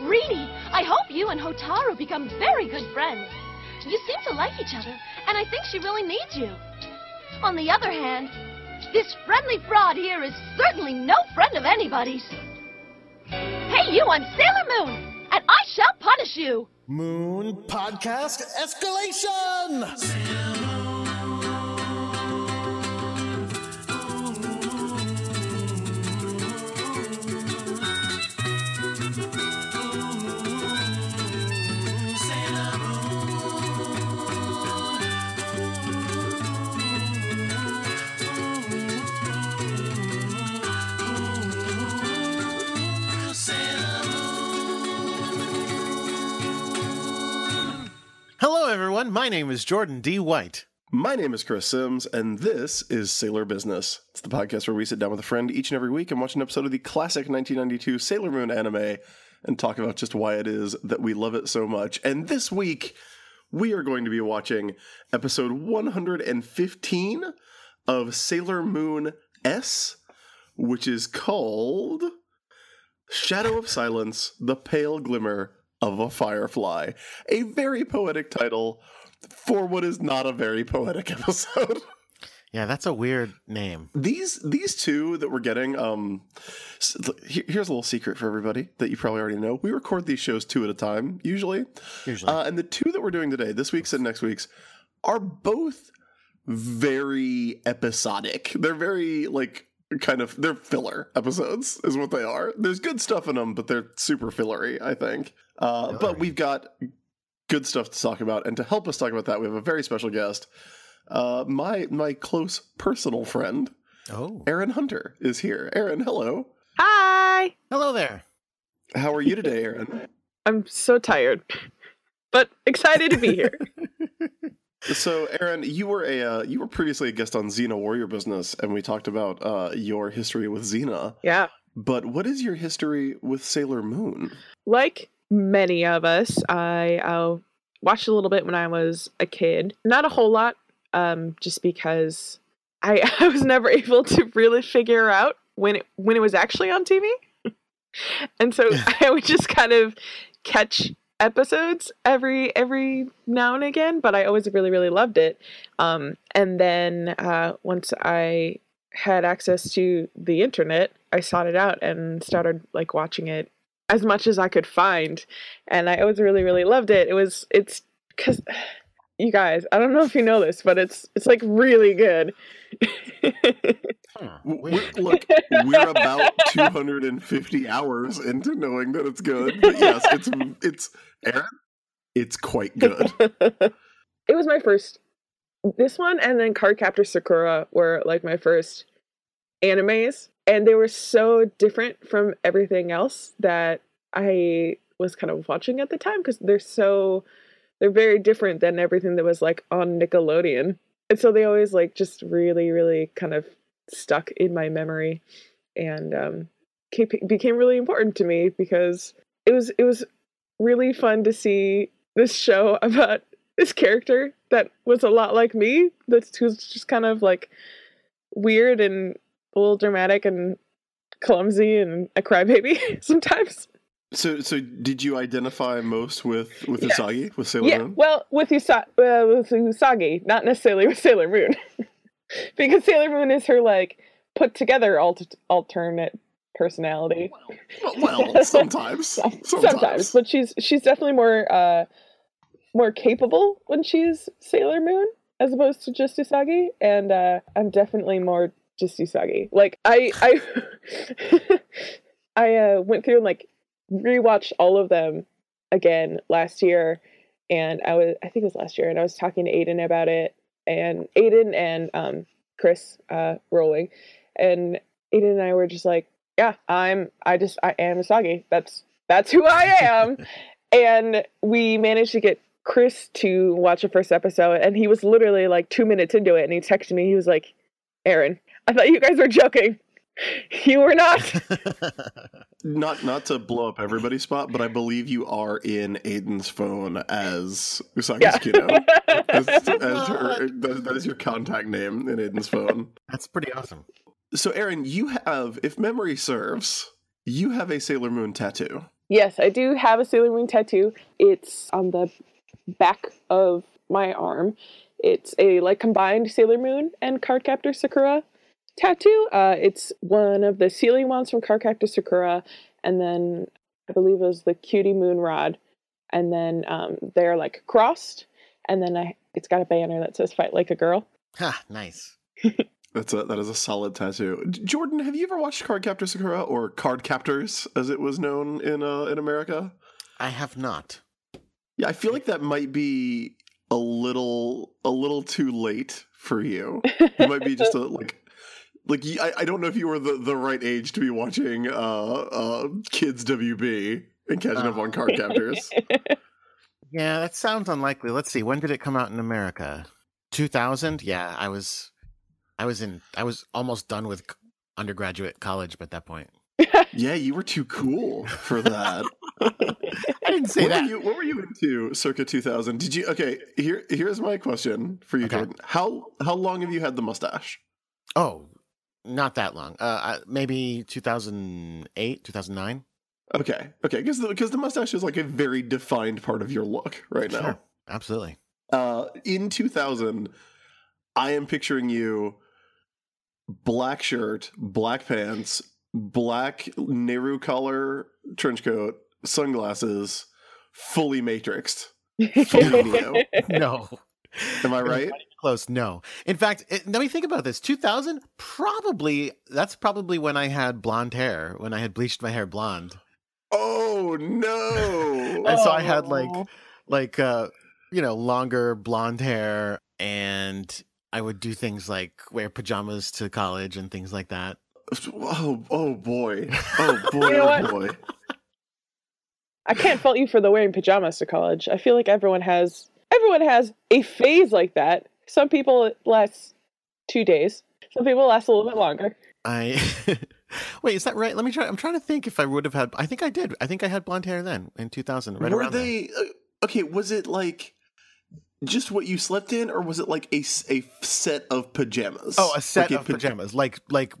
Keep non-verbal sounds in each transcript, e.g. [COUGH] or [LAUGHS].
Rini, I hope you and Hotaru become very good friends. You seem to like each other, and I think she really needs you. On the other hand, this friendly fraud here is certainly no friend of anybody's. Hey, you, I'm Sailor Moon, and I shall punish you. Moon Podcast Escalation! Everyone. My name is Jordan D. White. My name is Chris Sims, and this is Sailor Business. It's the podcast where we sit down with a friend each and every week and watch an episode of the classic 1992 Sailor Moon anime and talk about just why it is that we love it so much. And this week, we are going to be watching episode 115 of Sailor Moon S, which is called Shadow of Silence The Pale Glimmer of a Firefly. A very poetic title for what is not a very poetic [LAUGHS] episode. Yeah, that's a weird name. these these two that we're getting um here's a little secret for everybody that you probably already know we record these shows two at a time usually Usually. uh, and the two that we're doing today this week's and next week's are both very episodic they're very like kind of they're filler episodes is what they are there's good stuff in them but they're super fillery i think uh, but Fillery. we've got good stuff to talk about and to help us talk about that we have a very special guest uh, my my close personal friend oh. Aaron Hunter is here. Aaron, hello. Hi. Hello there. How are you today, Aaron? [LAUGHS] I'm so tired, but excited to be here. [LAUGHS] [LAUGHS] so, Aaron, you were a uh, you were previously a guest on Xena Warrior Business, and we talked about uh, your history with Xena. yeah. But what is your history with Sailor Moon? Like many of us, I uh, watched a little bit when I was a kid. Not a whole lot, um, just because I, [LAUGHS] I was never able to really figure out when it when it was actually on TV, and so [LAUGHS] I would just kind of catch episodes every every now and again. But I always really really loved it. Um, and then uh, once I had access to the internet, I sought it out and started like watching it as much as I could find, and I always really really loved it. It was it's because you guys, I don't know if you know this, but it's it's like really good. Huh, we're- look, we're about [LAUGHS] 250 hours into knowing that it's good. But yes, it's it's Aaron. It's quite good. [LAUGHS] it was my first this one and then Card Cardcaptor Sakura were like my first animes and they were so different from everything else that I was kind of watching at the time because they're so they're very different than everything that was like on Nickelodeon. And so they always like just really really kind of stuck in my memory and um became really important to me because it was it was really fun to see this show [LAUGHS] about this character that was a lot like me that who's just kind of like weird and a little dramatic and clumsy and a crybaby [LAUGHS] sometimes So, so did you identify most with with Yeah. Usagi with Sailor yeah Moon? well with, Usa- uh, with usagi not necessarily with sailor moon [LAUGHS] because sailor moon is her like put together alt- alternate personality Well, well, sometimes, sometimes. [LAUGHS] sometimes. but she's she's definitely more uh more capable when she's Sailor Moon as opposed to just Usagi, and uh I'm definitely more just Usagi. Like I I [LAUGHS] I uh, went through and like rewatched all of them again last year, and I was I think it was last year, and I was talking to Aiden about it, and Aiden and um Chris uh rolling, and Aiden and I were just like, yeah, I'm I just I am Usagi. That's that's who I am. [LAUGHS] and we managed to get Chris to watch the first episode, and he was literally like two minutes into it, and he texted me. He was like, "Aaron, I thought you guys were joking. You were not." [LAUGHS] Not not to blow up everybody's spot, but I believe you are in Aiden's phone as Usagi Yeah. Tsukino. [LAUGHS] As, as her, that, that is your contact name in Aiden's phone. That's pretty awesome. So, Aaron, you have, if memory serves, you have a Sailor Moon tattoo. Yes, I do have a Sailor Moon tattoo. It's on the back of my arm. It's a like combined Sailor Moon and Cardcaptor Sakura tattoo. Uh, it's one of the ceiling ones from Cardcaptor Sakura, and then I believe it was the Cutie Moon Rod, and then um, they're like crossed, and then I it's got a banner that says "Fight like a girl." Ha, nice. That's a that is a solid tattoo. Jordan, have you ever watched Cardcaptor Sakura or Card Captors, as it was known in uh, in America? I have not. Yeah, I feel like that might be a little a little too late for you. You might be just a like like I, I don't know if you were the, the right age to be watching uh uh kids WB and catching up on card captors. [LAUGHS] Yeah, that sounds unlikely. Let's see. When did it come out in America? 2000? Yeah, I was I was in I was almost done with undergraduate college by that point. [LAUGHS] yeah, you were too cool for that. [LAUGHS] I didn't say what that. Were you, what were you into circa 2000? Did you okay, here here's my question for you Okay. Jordan. How how long have you had the mustache? Oh, not that long. Uh, maybe 2008, 2009. Okay. Okay, cuz the, cuz the mustache is like a very defined part of your look right now. Sure. Absolutely. Uh, in 2000, I am picturing you black shirt, black pants, black Nehru color trench coat, sunglasses, fully matrixed. [LAUGHS] Fully [LAUGHS] No. Am I right? Close. No. In fact, it, let me think about this. 2000, probably, that's probably when I had blonde hair, when I had bleached my hair blonde. Oh no! [LAUGHS] And so I had like, like, uh, you know, longer blonde hair and I would do things like wear pajamas to college and things like that. Oh, oh boy! [LAUGHS] Oh boy! You know oh boy! I can't fault you for the wearing pajamas to college. I feel like everyone has everyone has a phase like that. Some people it lasts two days. Some people last a little bit longer. I [LAUGHS] wait, is that right? Let me try. I'm trying to think if I would have had. I think I did. I think I had blonde hair then in 2000. Right Were around there. they uh, okay? Was it like just what you slept in, or was it like a, a set of pajamas? Oh, a set Like of pa- pajamas, like like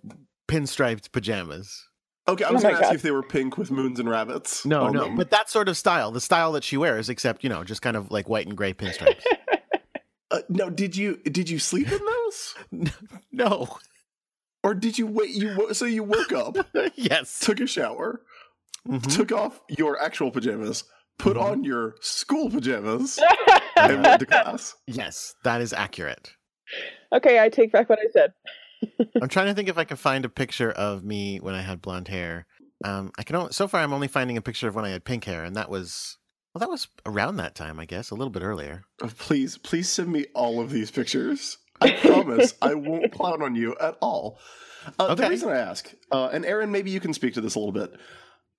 pinstriped pajamas. Okay, I Oh was my going to ask God. you if they were pink with moons and rabbits. No, no, them. but that sort of style, the style that she wears, except you know, just kind of like white and gray pinstripes. [LAUGHS] uh, no, did you did you sleep in those, [LAUGHS] no, or did you wait? You so you woke up, [LAUGHS] yes, took a shower, Mhm. took off your actual pajamas, put Mhm. on your school pajamas, [LAUGHS] and went to class. yes, that is accurate. okay, I take back what I said. I'm trying to think if I can find a picture of me when I had blonde hair. Um, I can only, so far I'm only finding a picture of when I had pink hair, and that was well, that was around that time, I guess, a little bit earlier. Oh, please, please send me all of these pictures. I promise I won't [LAUGHS] clown on you at all. Uh, The reason I ask, uh, and Aaron, maybe you can speak to this a little bit.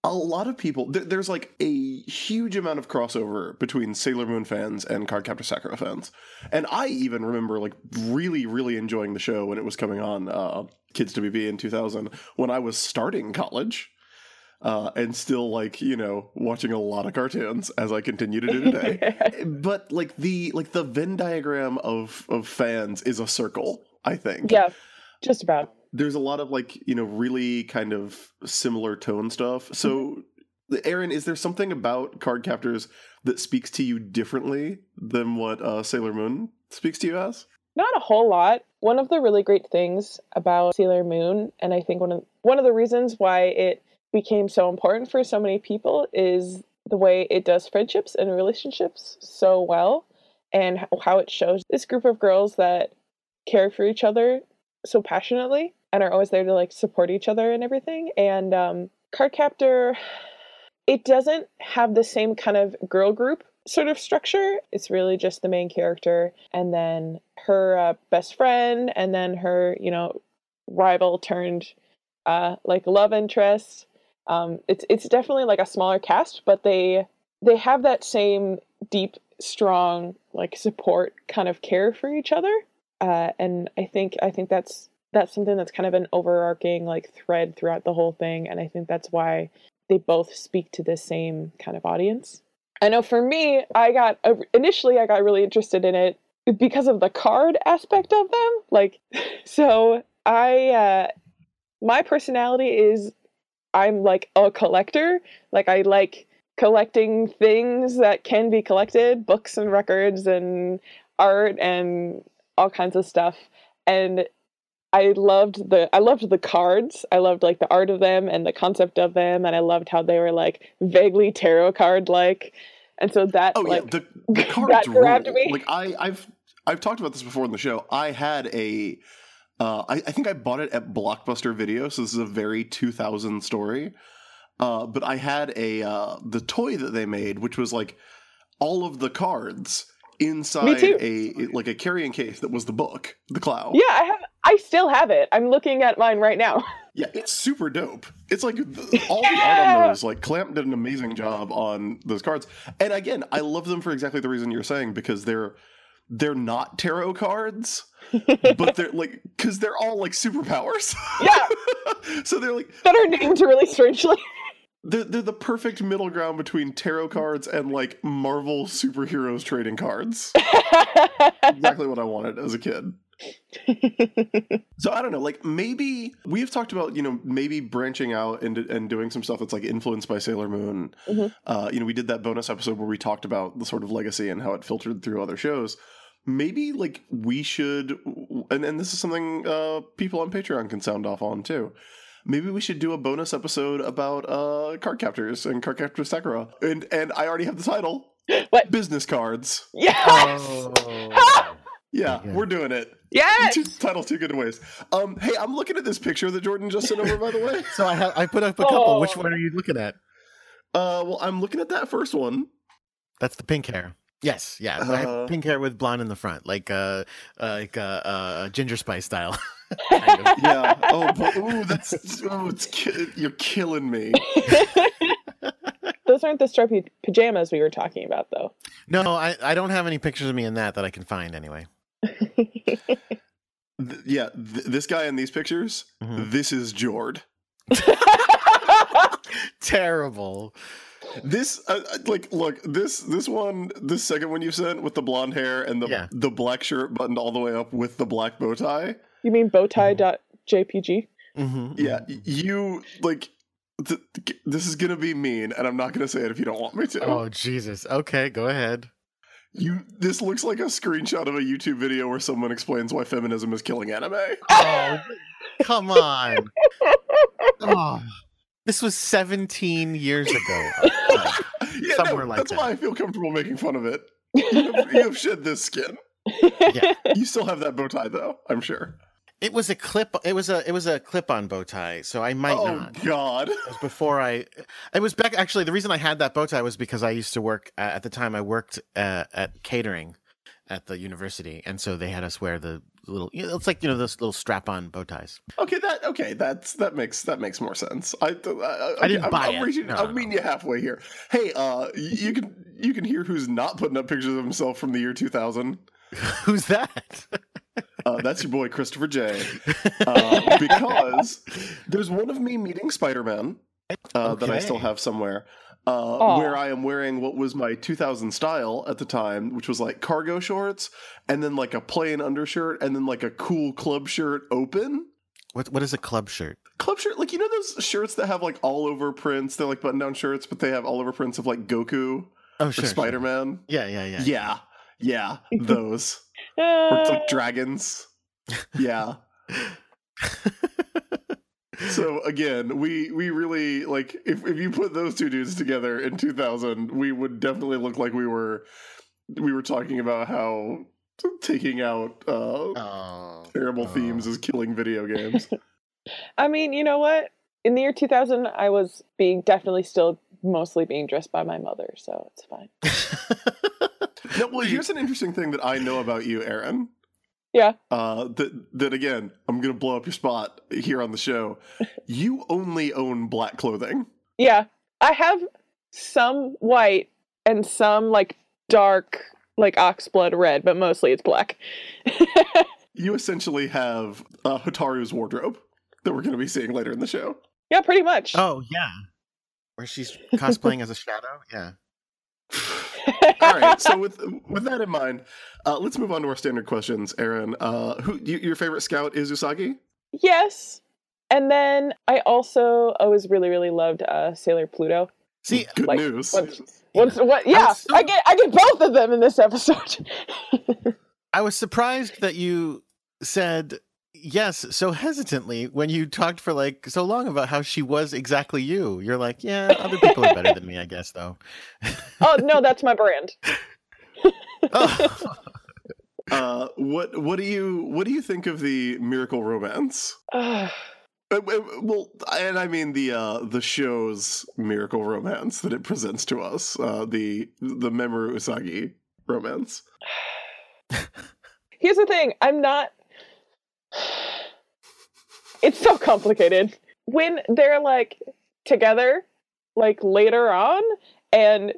A lot of people, there, there's like a huge amount of crossover between Sailor Moon fans and Cardcaptor Sakura fans. And I even remember like really, really enjoying the show when it was coming on uh, Kids WB in 2000 when I was starting college. Uh, and still like you know watching a lot of cartoons as I continue to do today. [LAUGHS] But like the like the venn diagram of of fans is a circle i think. Yeah, just about. there's a lot of like you know really kind of similar tone stuff. So aaron is there something about card captors that speaks to you differently than what uh, sailor moon speaks to you as? Not a whole lot. One of the really great things about Sailor Moon, and I think one of one of the reasons why it became so important for so many people is the way it does friendships and relationships so well, and how- it shows this group of girls that care for each other so passionately and are always there to like support each other and everything. And um, Cardcaptor, it doesn't have the same kind of girl group sort of structure. It's really just the main character and then her uh, best friend and then her, you know, rival turned uh, like love interest. Um, it's it's definitely like a smaller cast, but they they have that same deep, strong like support kind of care for each other. Uh, and I think I think that's that's something that's kind of an overarching like thread throughout the whole thing, and I think that's why they both speak to the same kind of audience. I know for me, I got uh, initially I got really interested in it because of the card aspect of them. Like, [LAUGHS] so I, uh, my personality is I'm like a collector. Like I like collecting things that can be collected, books and records and art and all kinds of stuff. And I loved the I loved the cards. I loved like the art of them and the concept of them and I loved how they were like vaguely tarot card like. And so that Oh like yeah, the, the [LAUGHS] cards that grabbed rule. me. Like I, I've I've talked about this before in the show. I had a, uh, I, I think I bought it at Blockbuster Video. So this is a very 2000 story. Uh, but I had a uh, the toy that they made, which was like all of the cards inside a like a carrying case that was the book, the Clow. Yeah, I have I still have it. I'm looking at mine right now. [LAUGHS] Yeah, it's super dope. It's like all the art on those. Like Clamp did an amazing job on those cards, and again, I love them for exactly the reason you're saying because they're they're not tarot cards, but they're like because they're all like superpowers. [LAUGHS] Yeah. so they're like that are named really strangely. [LAUGHS] they're, they're the perfect middle ground between tarot cards and like Marvel superheroes trading cards. [LAUGHS] exactly what I wanted as a kid. So I don't know, like maybe we have talked about, you know, maybe branching out and and doing some stuff that's like influenced by Sailor Moon. Mhm. Uh, you know, we did that bonus episode where we talked about the sort of legacy and how it filtered through other shows. Maybe like we should, and and this is something uh, people on Patreon can sound off on too. Maybe we should do a bonus episode about uh, card captors and card captor Sakura. And and I already have the title. [GASPS] What? Business cards. yes. [LAUGHS] Yeah, Yeah. we're doing it. Yes. Two, title's too good to waste. Um, hey, I'm looking at this picture that Jordan just sent over. By the way, So I have I put up a couple. Which Oh. one are you looking at? uh, well, I'm looking at that first one. That's the pink hair. Yes, yeah. Uh, pink hair with blonde in the front, like uh, uh like uh, uh ginger spice style. [LAUGHS] kind of. Yeah. Oh, but, ooh, that's oh, it's ki- you're killing me. Those aren't the stripy pajamas we were talking about, though. No, I, I don't have any pictures of me in that that I can find anyway. Th- yeah, th- this guy in these pictures, Mhm. this is Jord. [LAUGHS] [LAUGHS] Terrible. This, uh, uh, like, look, this this one, this second one you sent with the blonde hair and the Yeah. the black shirt buttoned all the way up with the black bow tie. you mean bowtie.jpg? hmm Yeah, you like. Th- this is gonna be mean, and I'm not gonna say it if you don't want me to. Oh Jesus. Okay, go ahead. You this looks like a screenshot of a YouTube video where someone explains why feminism is killing anime. Oh, come on. [LAUGHS] Oh, this was 17 years ago. [LAUGHS] Yeah, Somewhere no, like that's that. why I feel comfortable making fun of it. [LAUGHS] You have, you have shed this skin. Yeah. You still have that bow tie though, I'm sure. It was a clip. It was a. It was a clip-on bow tie. So I might oh not. God. It was before I. It was back. Actually, the reason I had that bow tie was because I used to work uh, at the time. I worked uh, at catering at the university, and so they had us wear the little. You know, it's like you know those little strap-on bow ties. Okay, that okay. That's that makes that makes more sense. I I, I didn't I'm, buy I'm it. reaching- No, I'm no, meeting you halfway here. Hey, uh, you can you can hear who's not putting up pictures of himself from the year 2000. [LAUGHS] Who's that? Uh, that's your boy Christopher J. [LAUGHS] Uh, because there's one of me meeting Spider-Man uh, that I still have somewhere. Uh, where I am wearing what was my 2000 style at the time, which was like cargo shorts, and then like a plain undershirt, and then like a cool club shirt open. what What is a club shirt? Club shirt, like you know those shirts that have like all over prints. They're like button down shirts, but they have all over prints of like Goku Oh, or sure. sure. Spider Man. Yeah, yeah, yeah. Yeah, yeah, [LAUGHS] those. or it's like dragons. [LAUGHS] Yeah. [LAUGHS] So again, we we really like if if you put those two dudes together in 2000, we would definitely look like we were we were talking about how taking out uh Oh, terrible oh. themes is killing video games. [LAUGHS] I mean, you know what? In the year 2000, I was being definitely still mostly being dressed by my mother, so it's fine. [LAUGHS] no, well, here's an interesting thing that I know about you, Aaron. Yeah. Uh, that that again, I'm gonna blow up your spot here on the show. [LAUGHS] You only own black clothing. Yeah, I have some white and some like dark, like oxblood red, but mostly it's black. [LAUGHS] You essentially have uh, Hotaru's wardrobe that we're gonna be seeing later in the show. yeah, pretty much. oh yeah, where she's cosplaying as a shadow. Yeah. [LAUGHS] [LAUGHS] All right. So with with that in mind, uh, let's move on to our standard questions. Aaron, uh, who y- your favorite scout is Usagi? Yes. And then I also always really, really loved uh, Sailor Pluto. See, Good like, news. Once, once, what? Yeah, was so- I get, I get both of them in this episode. [LAUGHS] I was surprised that you said yes so hesitantly when you talked for like so long about how she was exactly you. You're like, yeah, other people are better than me, I guess, though. oh no, that's my brand. oh. [LAUGHS] [LAUGHS] Uh, what what do you what do you think of the miracle romance? Uh, uh, Well, and I mean the uh, the show's miracle romance that it presents to us, uh, the the Mamoru Usagi romance. [SIGHS] Here's the thing I'm not. It's so complicated. When they're like together, like later on, and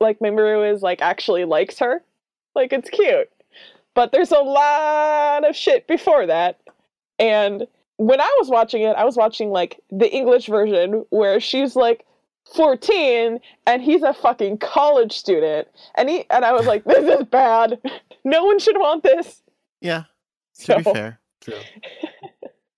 like Mamoru is like actually likes her, like it's cute. But there's a lot of shit before that. And when I was watching it, I was watching like the English version where she's like 14 and he's a fucking college student. And he and I was like, this is bad. No one should want this. Yeah, to So be fair. True.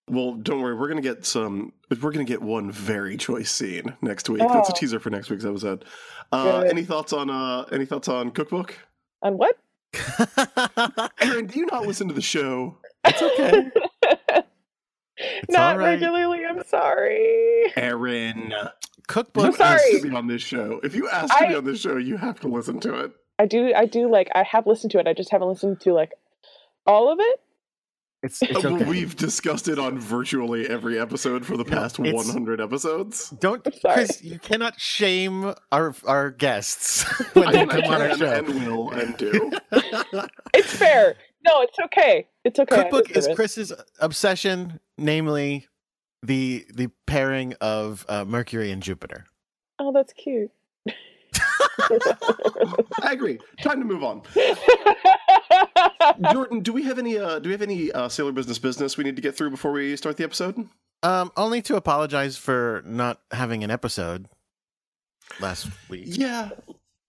Well, don't worry, we're gonna get some. We're gonna get one very choice scene next week. That's a Oh. teaser for next week's episode. Uh, Good. any thoughts on uh, any thoughts on Cookbook? on what? [LAUGHS] Aaron, do you not listen to the show? it's okay. [LAUGHS] It's Not all right. regularly, I'm sorry. Aaron, Cookbook. you I'm sorry. asked to be on this show. If you asked to be on this show, you have to listen to it. I do I do like I have listened to it. I just haven't listened to like all of it. It's, [LAUGHS] it's okay. We've discussed it on virtually every episode for the past it's- 100 episodes. Don't, I'm. Chris. You cannot shame our our guests [LAUGHS] [LAUGHS] when they come on our show. and will and do. It's fair. No, it's okay. It's okay. Cookbook is it. Chris's obsession, namely the the pairing of uh, Mercury and Jupiter. Oh, that's cute. I agree. Time to move on. [LAUGHS] Jordan, do we have any uh, do we have any uh, sailor business business we need to get through before we start the episode? Um, only to apologize for not having an episode last week. Yeah.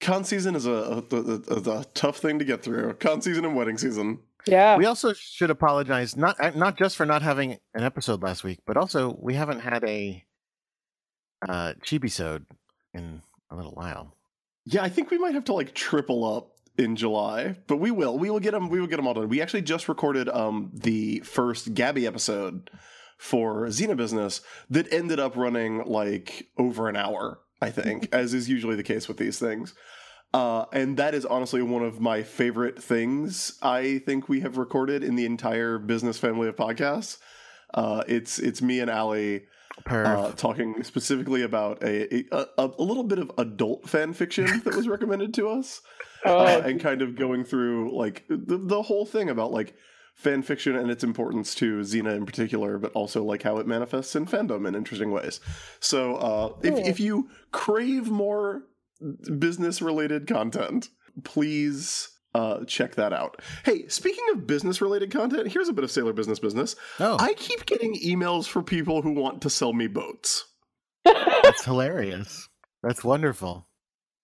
Con season is a, a, a, a tough thing to get through. Con season and wedding season. yeah. We also should apologize not uh, not just for not having an episode last week, but also we haven't had a uh Chibisode in a little while. Yeah, I think we might have to like triple up in July, but we will. We will get them. We will get them all done. We actually just recorded um the first Gabby episode for Xena Business that ended up running like over an hour. I think, [LAUGHS] as is usually the case with these things. Uh, and that is honestly one of my favorite things I think we have recorded in the entire business family of podcasts. Uh, it's it's me and Allie uh, talking specifically about a, a a little bit of adult fan fiction that was recommended to us, [LAUGHS] Oh, uh, and kind of going through like the the whole thing about like fan fiction and its importance to Xena in particular, but also like how it manifests in fandom in interesting ways. So uh, if if you crave more business related content, please. Uh, check that out. Hey, speaking of business related content, here's a bit of Sailor Business Business. oh, I keep getting emails for people who want to sell me boats. that's hilarious. That's wonderful.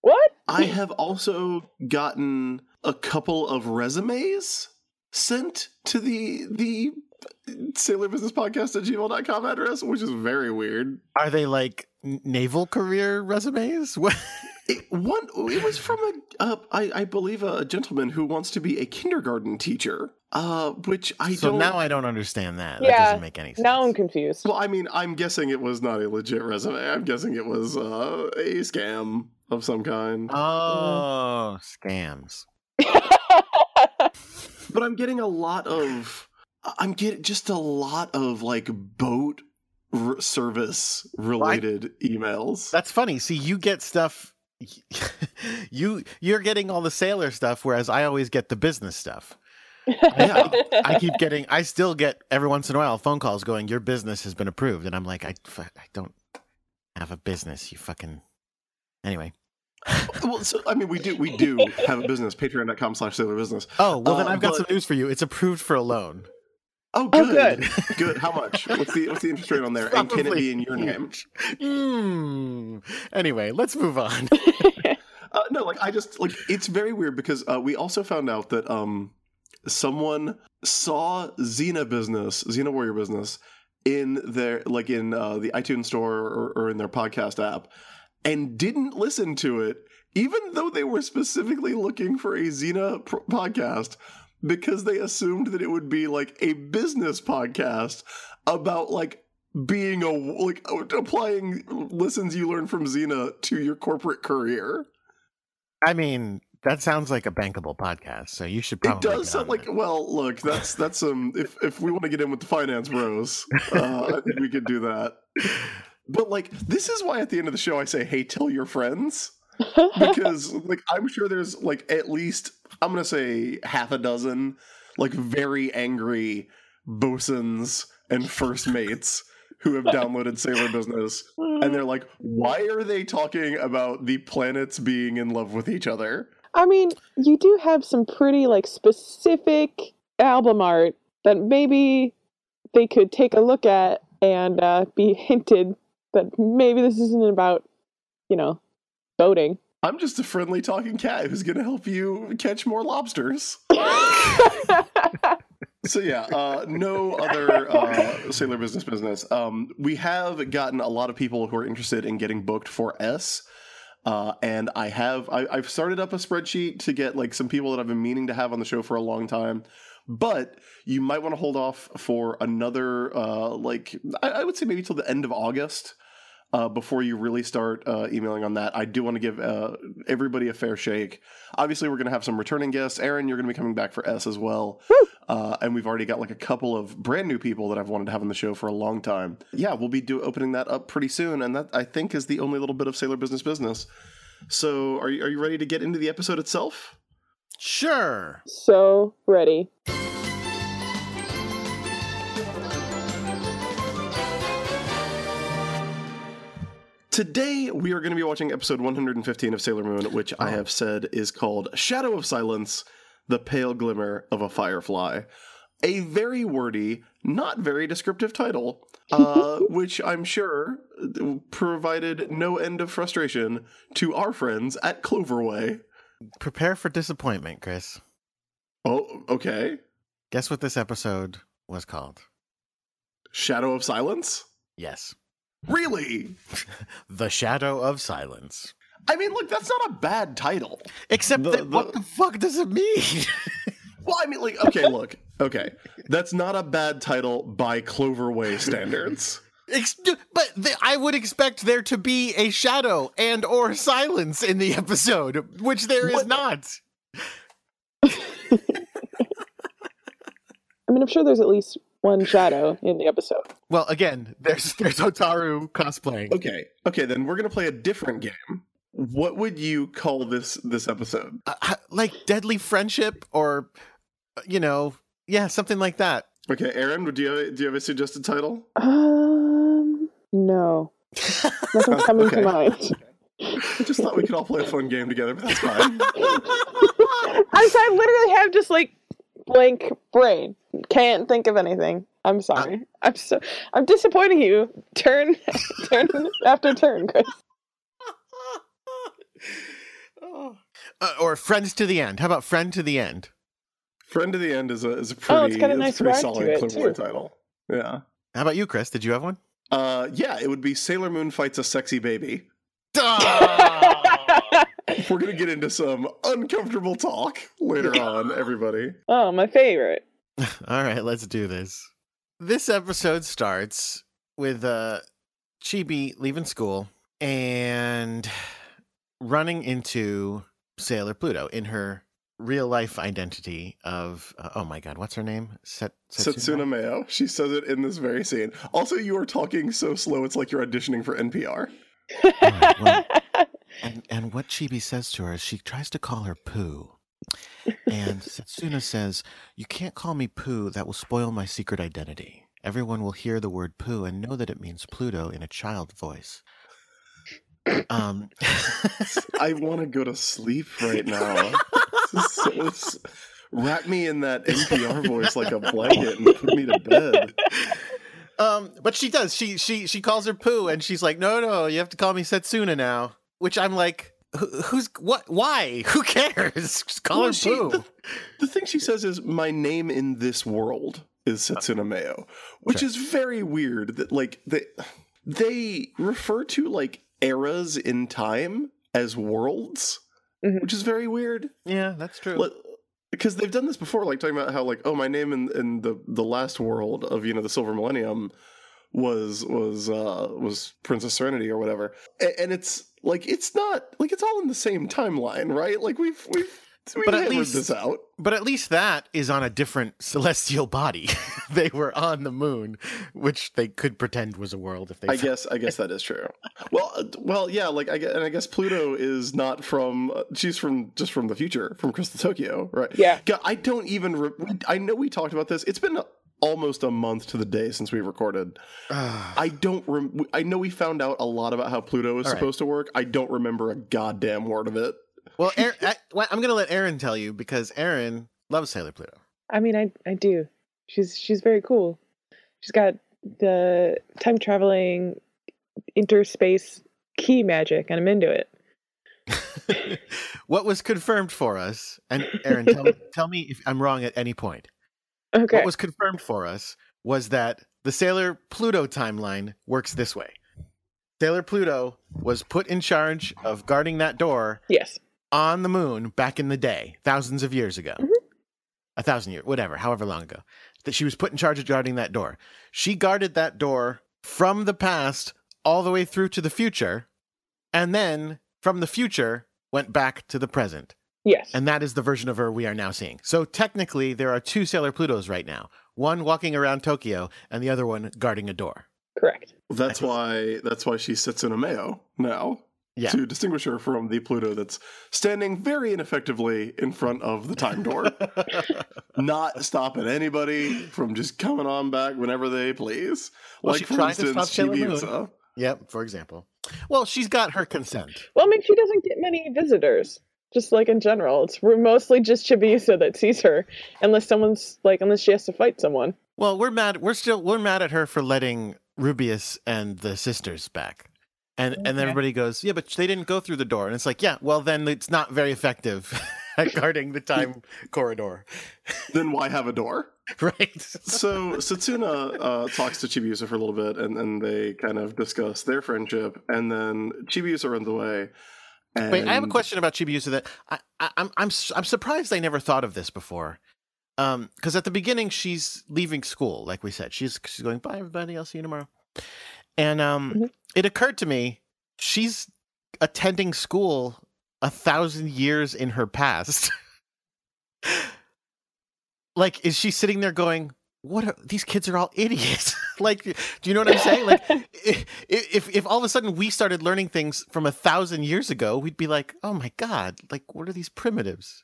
what? I have also gotten a couple of resumes sent to the the Sailor Business Podcast at gmail.com address, which is very weird. Are they like naval career resumes? [LAUGHS] What? It, one, it was from a, uh, I, I believe, a gentleman who wants to be a kindergarten teacher. Uh, which I so don't. now I don't understand that. That Yeah, doesn't make any sense. Now I'm confused. well, I mean, I'm guessing it was not a legit resume. I'm guessing it was uh, a scam of some kind. Oh, scams. [LAUGHS] but I'm getting a lot of I'm getting just a lot of like boat r- service related emails. That's funny. See, you get stuff. [LAUGHS] You you're getting all the sailor stuff, whereas I always get the business stuff. Yeah, I keep [LAUGHS] getting. I still get every once in a while phone calls going, "Your business has been approved," and I'm like, I, I don't have a business. You fucking. Anyway. [LAUGHS] well, so I mean, we do we do have a business. Patreon.com slash Sailor Business. Oh well, then Uh, I've got but- some news for you. It's approved for a loan. Oh, Oh, good, good. How much? What's the what's the interest rate on there? And can it be in your name? huge. Hmm. Anyway, let's move on. [LAUGHS] Uh, no, like I just like it's very weird because uh, we also found out that um someone saw Xena business, Xena Warrior business, in their like in uh, the iTunes store or, or in their podcast app and didn't listen to it, even though they were specifically looking for a Xena pr- podcast because they assumed that it would be like a business podcast about like being a like applying lessons you learn from Xena to your corporate career. I mean, that sounds like a bankable podcast, so you should probably. It does sound like it. well, look, that's that's um if if we want to get in with the finance bros, uh, I think we could do that. [LAUGHS] But like this is why at the end of the show I say, "Hey, tell your friends." Because like I'm sure there's like at least I'm gonna say half a dozen like very angry bosuns and first mates who have downloaded Sailor Business and they're like, why are they talking about the planets being in love with each other? I mean, you do have some pretty like specific album art that maybe they could take a look at and uh, be hinted that maybe this isn't about, you know, boating. I'm just a friendly talking cat who's gonna help you catch more lobsters. [LAUGHS] So yeah, uh, no other uh, Sailor Business business. Um, we have gotten a lot of people who are interested in getting booked for S. Uh, and I have I, I've started up a spreadsheet to get like some people that I've been meaning to have on the show for a long time. But you might want to hold off for another uh, like I, I would say maybe till the end of August uh, before you really start uh, emailing on that. I do want to give uh, everybody a fair shake. Obviously, we're going to have some returning guests. Aaron, you're going to be coming back for S as well. Uh, and we've already got like a couple of brand new people that I've wanted to have on the show for a long time. Yeah, we'll be do- opening that up pretty soon, and that I think is the only little bit of Sailor Business business. So, are you, are you ready to get into the episode itself? Sure. so ready. Today, we are going to be watching episode 115 of Sailor Moon, which I have said is called Shadow of Silence The Pale Glimmer of a Firefly. A very wordy, not very descriptive title, uh, [LAUGHS] which I'm sure provided no end of frustration to our friends at Cloverway. Prepare for disappointment, Chris. Oh, okay. Guess what this episode was called? Shadow of Silence? Yes. Really? The Shadow of Silence. I mean, look, that's not a bad title. Except The- that, what the- the fuck does it mean? [LAUGHS] Well, I mean, like, okay, look, okay, that's not a bad title by Cloverway standards. Ex- but th- I would expect there to be a shadow and or silence in the episode, which there is What? not. [LAUGHS] I mean, I'm sure there's at least one shadow in the episode. Well, again, there's [LAUGHS] there's Hotaru cosplaying. Okay, okay, then we're gonna play a different game. What would you call this this episode? Uh, like deadly friendship, or uh, you know, yeah, something like that. Okay, Aaron, do you have, do you have a suggested title? Um, no, [LAUGHS] nothing's coming Okay. to mind. I just thought we could all play a fun game together, but that's fine. [LAUGHS] I, I literally have just like blank brain. Can't think of anything. I'm sorry. I'm so I'm disappointing you. Turn, [LAUGHS] turn after turn, Chris. [LAUGHS] Uh, or friends to the end. How about friend to the end? Friend to the End is a is a Oh, pretty, it's got a nice pretty rag to solid it, Cloverway too. title. Yeah. How about you, Chris? Did you have one? Uh, yeah, it would be Sailor Moon fights a sexy baby. Ah! We're gonna get into some uncomfortable talk later on, everybody. oh, my favorite. [LAUGHS] All right, let's do this. This episode starts with uh Chibi leaving school and running into Sailor Pluto in her real life identity of uh, oh my god, what's her name? Set Setsuna Meioh. She says it in this very scene. Also, you are talking so slow; it's like you're auditioning for NPR. [LAUGHS] well- And and what Chibi says to her is she tries to call her Pooh. And [LAUGHS] Setsuna says, You can't call me Pooh, that will spoil my secret identity. Everyone will hear the word Pooh and know that it means Pluto in a child voice. Um [LAUGHS] I want to go to sleep right now. So- wrap me in that NPR voice like a blanket and put me to bed. Um, but she does. She she she calls her Pooh, and she's like, "No, no, you have to call me Setsuna now." Which I'm like, "Who- "Who's what? Why? [LAUGHS] Who cares? Just call Well, her she- Pooh." the, the thing she says is, "My name in this world." is Setsuna Meioh, which Sure. is very weird that like they they refer to like eras in time as worlds, Mhm. which is very weird. Yeah, that's true. Like, because they've done this before, like talking about how like oh my name in in the the last world of you know the Silver Millennium was was uh was Princess Serenity or whatever, and, and it's like it's not like it's all in the same timeline, right? Like we've we've we But at least- this out. But at least that is on a different celestial body. [LAUGHS] they were on the moon, which they could pretend was a world if they. I guess I guess that is true. Well, uh, well, yeah. Like I guess, and I guess Pluto is not from. Uh, she's from just from the future, from Crystal Tokyo, right? Yeah. God, I don't even. Re- I know we talked about this. It's been almost a month to the day since we recorded. Ah. I don't. Rem- I know we found out a lot about how Pluto is All right. supposed to work. I don't remember a goddamn word of it. well, Aaron, I, well, I'm going to let Aaron tell you because Aaron loves Sailor Pluto. I mean, I I do. She's she's very cool. She's got the time traveling interspace key magic, and I'm into it. [LAUGHS] what was confirmed for us, and Aaron, tell, me- [LAUGHS] tell me if I'm wrong at any point. Okay. What was confirmed for us was that the Sailor Pluto timeline works this way. Sailor Pluto was put in charge of guarding that door yes. on the moon back in the day, thousands of years ago. Mhm. A thousand years, whatever, however long ago. That she was put in charge of guarding that door. She guarded that door from the past all the way through to the future, and then from the future went back to the present. Yes. And that is the version of her we are now seeing. So technically, there are two Sailor Plutos right now one walking around Tokyo, and the other one guarding a door. Correct. That's why. That's why she sits in a Mayo now. Yeah. To distinguish her from the Pluto that's standing very ineffectively in front of the time door. [LAUGHS] not stopping anybody from just coming on back whenever they please. Well, like she for tried to instance, stop Chibiusa. yep, for example. Well, she's got her consent. Well, I mean, she doesn't get many visitors. Just like in general, it's we're mostly just Chibiusa that sees her, unless someone's like, unless she has to fight someone. Well, we're mad. We're still we're mad at her for letting Rubeus and the sisters back, and and everybody goes, yeah, but they didn't go through the door, and it's like, yeah, well then it's not very effective [LAUGHS] at guarding the time [LAUGHS] corridor, Then why have a door? [LAUGHS] right? So Setsuna uh, talks to Chibiusa for a little bit, and, and they kind of discuss their friendship, and then Chibiusa runs away. And Wait, I have a question about Chibiusa that I, I, I'm I'm I'm surprised I never thought of this before. Um, because at the beginning she's leaving school, like we said, she's she's going bye everybody, I'll see you tomorrow, and um, Mhm. it occurred to me she's attending school a thousand years in her past. [LAUGHS] like, is she sitting there going? What are these kids are all idiots? Like, do you know what I'm saying? Like, [LAUGHS] i- if if all of a sudden we started learning things from a thousand years ago, we'd be like, oh my god, like what are these primitives?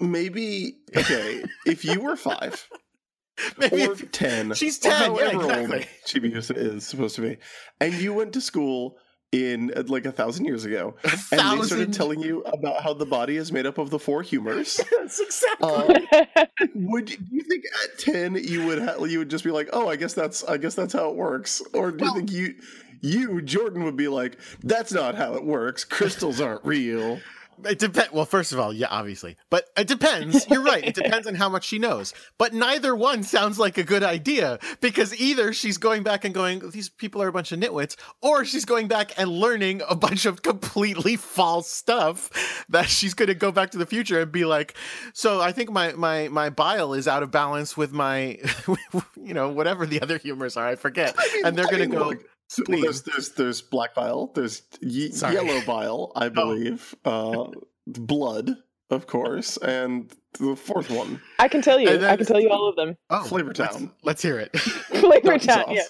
maybe okay if you were five [LAUGHS] Maybe or if- ten, She's or 10, yeah, however old exactly. Chibiusa is supposed to be, and you went to school in uh, like a thousand years ago, and they started telling you about how the body is made up of the four humors. [LAUGHS] Yes, exactly. Uh, would you, do you think at ten you would ha- you would just be like, oh, I guess that's I guess that's how it works, or do you think you you Jordan would be like, that's not how it works. Crystals aren't real. It depends. Well, first of all, yeah, obviously, but it depends. You're right. It depends on how much she knows. But neither one sounds like a good idea because either she's going back and going, "These people are a bunch of nitwits," or she's going back and learning a bunch of completely false stuff that she's going to go back to the future and be like, "So I think my my my bile is out of balance with my, [LAUGHS] you know, whatever the other humors are. I forget." I mean, and they're going to go. So- [LAUGHS] well, there's there's there's black bile, there's ye- yellow bile, I [LAUGHS] believe, uh, blood, of course, and the fourth one, I can tell you. Then- I can tell you all of them. Oh, Flavor let's- Town. Let's, hear it. [LAUGHS] Flavor Town. Yeah.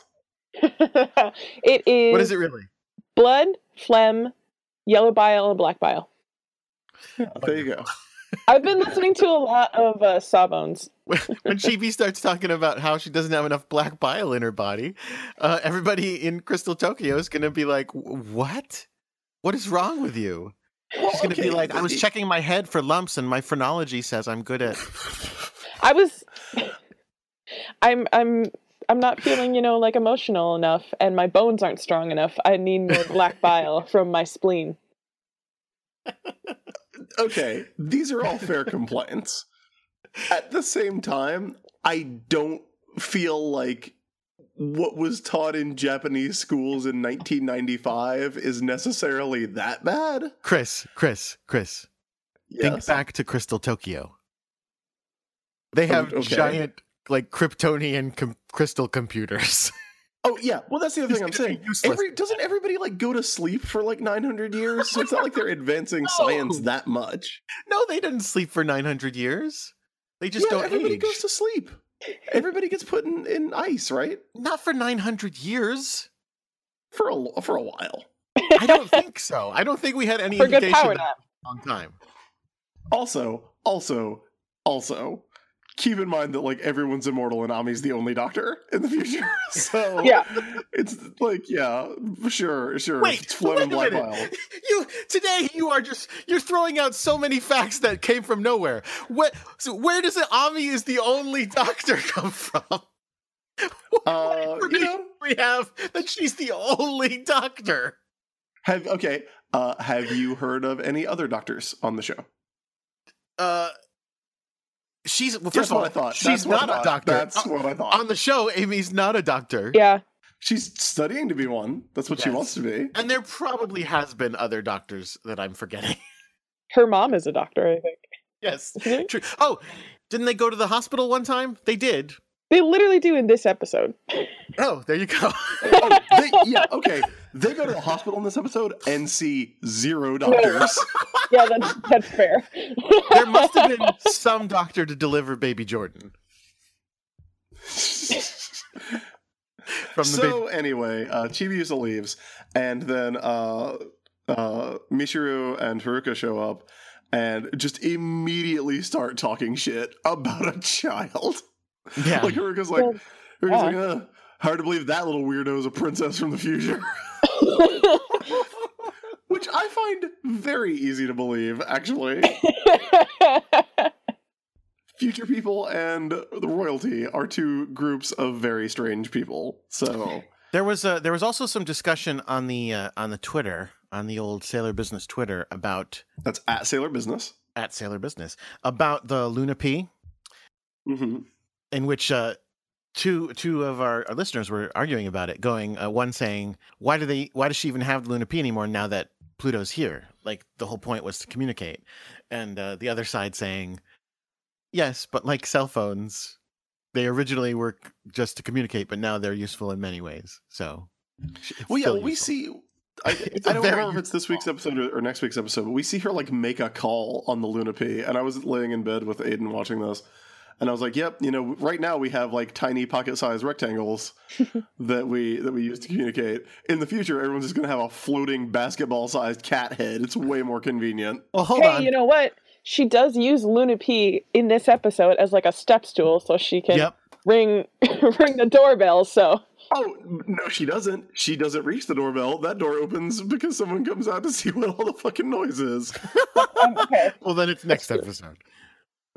it is. what is it really? Blood, phlegm, yellow bile, and black bile. There you go. I've been listening to a lot of uh, Sawbones. [LAUGHS] when when Chibi starts talking about how she doesn't have enough black bile in her body, uh, everybody in Crystal Tokyo is going to be like, "What? What is wrong with you?" She's going to be like, "I was checking my head for lumps, and my phrenology says I'm good at." [LAUGHS] I was. [LAUGHS] I'm. I'm. I'm not feeling, you know, like emotional enough, and my bones aren't strong enough. I need more black bile from my spleen. Okay, these are all fair complaints. At the same time, I don't feel like what was taught in Japanese schools in 1995 is necessarily that bad. Chris, Chris, Chris. Think back to Crystal Tokyo. They oh, have okay. giant, like Kryptonian com- crystal computers. [LAUGHS] Oh yeah, well that's the other thing I'm It's gonna be saying. Every, doesn't everybody like go to sleep for like 900 years? So it's not like they're advancing No. science that much. no, they didn't sleep for 900 years. They just yeah, don't everybody age. goes to sleep. Everybody gets put in, in ice, right? Not for 900 years. For a for a while. I don't think so. I don't think we had any For good indication power that nap. long time. Also, also, also, keep in mind that like everyone's immortal and Ami's the only doctor in the future. [LAUGHS] So Yeah. it's like yeah, sure, sure. Wait, it's Phlegm wait a Black minute. Bile. [LAUGHS] You today you are just you're throwing out so many facts that came from nowhere. What so where does it Ami is the only doctor [LAUGHS] come from? Uh, you know, we have that she's the only doctor. have okay. Uh, have you heard of any other doctors on the show? Uh she's well, That's first of all I thought. she's That's what I not a doctor. That's On- what I thought. on the show, Ami's not a doctor. Yeah. She's studying to be one. That's what she wants to be. And there probably has been other doctors that I'm forgetting. [LAUGHS] Her mom is a doctor, I think. yes. True. Oh, didn't they go to the hospital one time? They did. They literally do in this episode. Oh, there you go. [LAUGHS] Oh, they, yeah, okay. They go to the hospital in this episode and see zero doctors. [LAUGHS] Yeah, that's that's fair. [LAUGHS] there must have been some doctor to deliver baby Jordan from the so anyway, uh, Chibiusa leaves, and then uh, uh, Michiru and Haruka show up and just immediately start talking shit about a child. Baby. Yeah. [LAUGHS] Like Haruka's like, Well, Haruka's yeah. like, uh, hard to believe that little weirdo is a princess from the future. [LAUGHS] [LAUGHS] Which I find very easy to believe, actually. Future people and the royalty are two groups of very strange people. So There was a, there was also some discussion on the uh, on the Twitter on the old Sailor Business Twitter about that's at Sailor Business. at Sailor Business about the Luna P, hmm in which uh, two two of our, our listeners were arguing about it, going uh, one saying why do they why does she even have the Luna P anymore now that Pluto's here? Like the whole point was to communicate, and uh, the other side saying yes, but like cell phones. They originally were just to communicate, but now they're useful in many ways. So, Well, yeah, well, we see. I, [LAUGHS] I don't remember if it's this week's episode or, or next week's episode, but we see her like make a call on the Luna P, and I was laying in bed with Aiden watching this, and I was like, "Yep, you know, right now we have like tiny pocket-sized rectangles [LAUGHS] that we that we use to communicate. In the future, everyone's just going to have a floating basketball-sized cat head. It's way more convenient." Well, hold hey, on. you know what? She does use Luna P in this episode as like a step stool, so she can yep. ring [LAUGHS] ring the doorbell. So Oh no, she doesn't. She doesn't reach the doorbell. That door opens because someone comes out to see what all the fucking noise is. [LAUGHS] um, okay, Well, then it's next episode.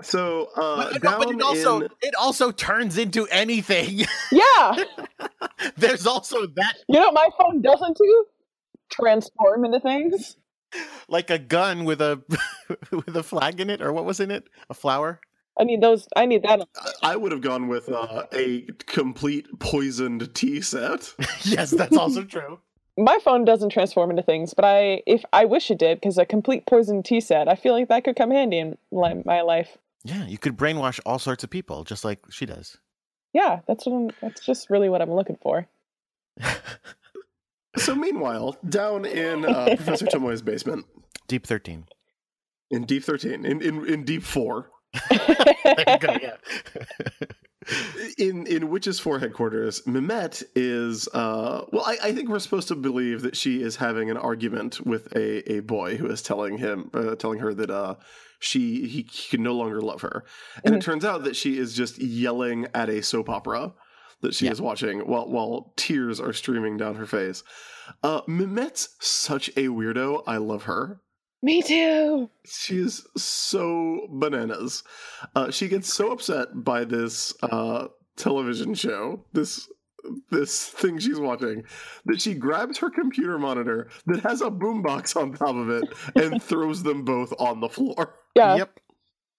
So uh, But, down but it also in it also turns into anything. [LAUGHS] yeah. There's also that You know what my phone doesn't do? Transform into things. like a gun with a [LAUGHS] with a flag in it, or what was in it? A flower. I need those. I need that. I would have gone with uh, a complete poisoned tea set. [LAUGHS] yes, that's also true. My phone doesn't transform into things, but I if I wish it did because a complete poison tea set. I feel like that could come handy in my life. Yeah, you could brainwash all sorts of people, just like she does. Yeah, that's what I'm, that's just really what I'm looking for. [LAUGHS] So meanwhile, down in uh, Professor [LAUGHS] Tomoe's basement, Deep thirteen. in Deep Thirteen, in in, in Deep Four, [LAUGHS] There you go. Yeah. In in Witch's Four headquarters, Mimete is uh, well. I, I think we're supposed to believe that she is having an argument with a, a boy who is telling him uh, telling her that uh, she he, he can no longer love her, and it Mhm. turns out that she is just yelling at a soap opera that she Yeah. is watching while while tears are streaming down her face. Uh, Mimete's such a weirdo. I love her. Me too. She is so bananas. Uh, she gets so upset by this uh, television show, this this thing she's watching, that she grabs her computer monitor that has a boombox on top of it and [LAUGHS] throws them both on the floor. Yeah. Yep.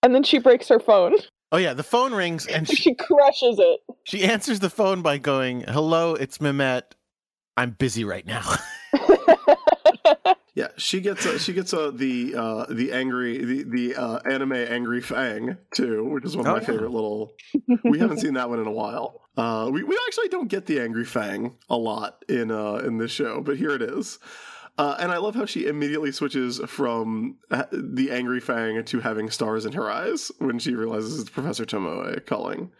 And then she breaks her phone. Oh yeah, the phone rings and [LAUGHS] she, she crushes it. she answers the phone by going, "Hello, it's Mimete. I'm busy right now." [LAUGHS] Yeah, she gets uh, she gets uh, the uh, the angry the the uh, anime angry fang too, which is one of Oh, my yeah. favorite little. We haven't seen that one in a while. Uh, we we actually don't get the angry fang a lot in uh, in this show, but here it is. Uh, and I love how she immediately switches from uh, the angry fang to having stars in her eyes when she realizes it's Professor Tomoe calling.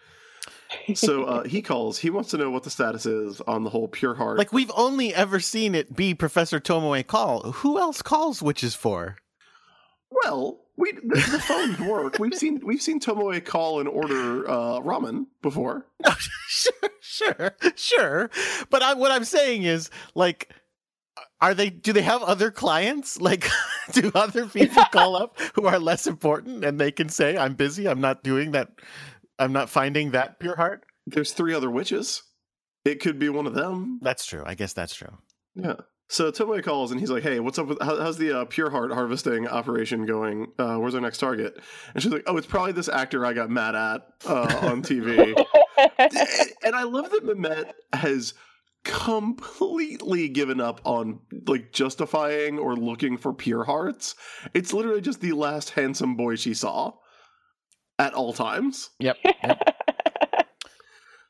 So [LAUGHS] uh, he calls. He wants to know what the status is on the whole pure heart. like we've only ever seen it be Professor Tomoe call. Who else calls witches for? Well, we the, the phones work. We've seen we've seen Tomoe call and order uh, ramen before. [LAUGHS] sure, sure, sure. But I, what I'm saying is, like, are they? Do they have other clients? [LAUGHS] Like, do other people call up who are less important, and they can say, "I'm busy. I'm not doing that. I'm not finding that pure heart." There's three other witches. It could be one of them. That's true. I guess that's true. Yeah. So Tomoe calls and he's like, "Hey, what's up with how, how's the uh, pure heart harvesting operation going? Uh, where's our next target?" And she's like, "Oh, it's probably this actor I got mad at uh, on TV." and, [LAUGHS] and I love that Mimete has completely given up on like justifying or looking for pure hearts. It's literally just the last handsome boy she saw at all times. Yep. [LAUGHS]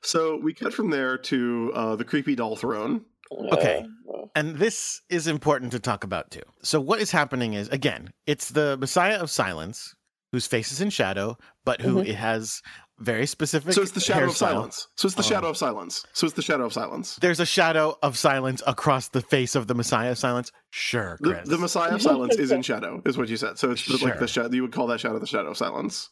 So we cut from there to uh, the creepy doll throne. Okay. And this is important to talk about too. So what is happening is again, it's the Messiah of Silence whose face is in shadow, but who Mhm. it has very specific. So it's the shadow of silence. So it's the Oh. shadow of silence. So it's the shadow of silence. There's a shadow of silence across the face of the Messiah of Silence. Sure, The, Chris. the Messiah of silence is in shadow, is what you said. So it's the- like the shadow. You would call that shadow the shadow of silence.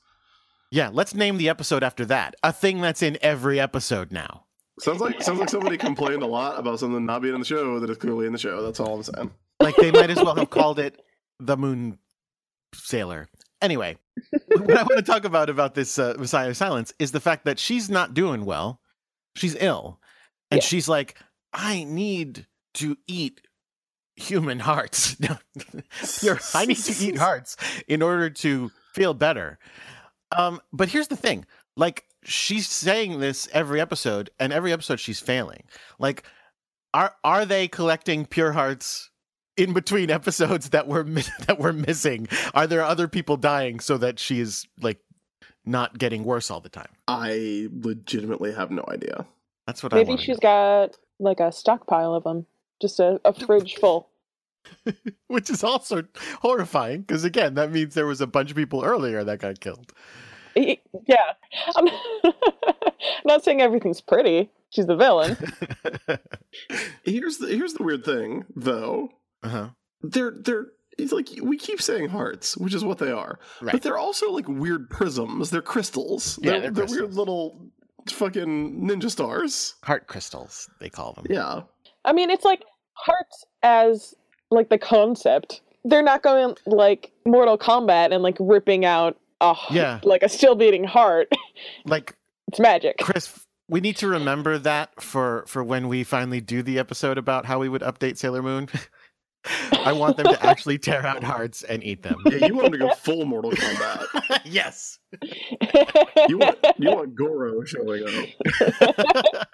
Yeah, let's name the episode after that. A thing that's in every episode now. Sounds like sounds like somebody complained a lot about something not being in the show that is clearly in the show. That's all I'm saying. Like they might as well have called it the Moon Sailor. Anyway, what I want to talk about about this uh, Messiah of Silence is the fact that she's not doing well. She's ill, and Yeah. she's like, "I need to eat human hearts. [LAUGHS] [LAUGHS] I need to eat hearts in order to feel better." Um, but here's the thing: like she's saying this every episode, and every episode she's failing. Like, are are they collecting pure hearts in between [LAUGHS] episodes that we're [LAUGHS] that we're missing? Are there other people dying so that she is like not getting worse all the time? I legitimately have no idea. That's what I Maybe want. she's got like a stockpile of them, just a, a fridge full. [LAUGHS] which is also horrifying because again, that means there was a bunch of people earlier that got killed. Yeah, I'm I'm [LAUGHS] not saying everything's pretty. She's the villain. [LAUGHS] Here's the here's the weird thing, though. uh-huh. They're they're it's like we keep saying hearts, which is what they are, Right. but they're also like weird prisms. They're crystals. Yeah, they're, they're they're weird little fucking ninja stars. Heart crystals, they call them. Yeah. I mean, it's like hearts as like the concept. They're not going like Mortal Kombat and like ripping out a Yeah. like a still beating heart. [LAUGHS] Like It's magic. Chris, we need to remember that for for when we finally do the episode about how we would update Sailor Moon. [LAUGHS] I want them to actually tear out hearts and eat them. Yeah, you want them to go full Mortal Kombat. [LAUGHS] yes. You want you want Goro showing up.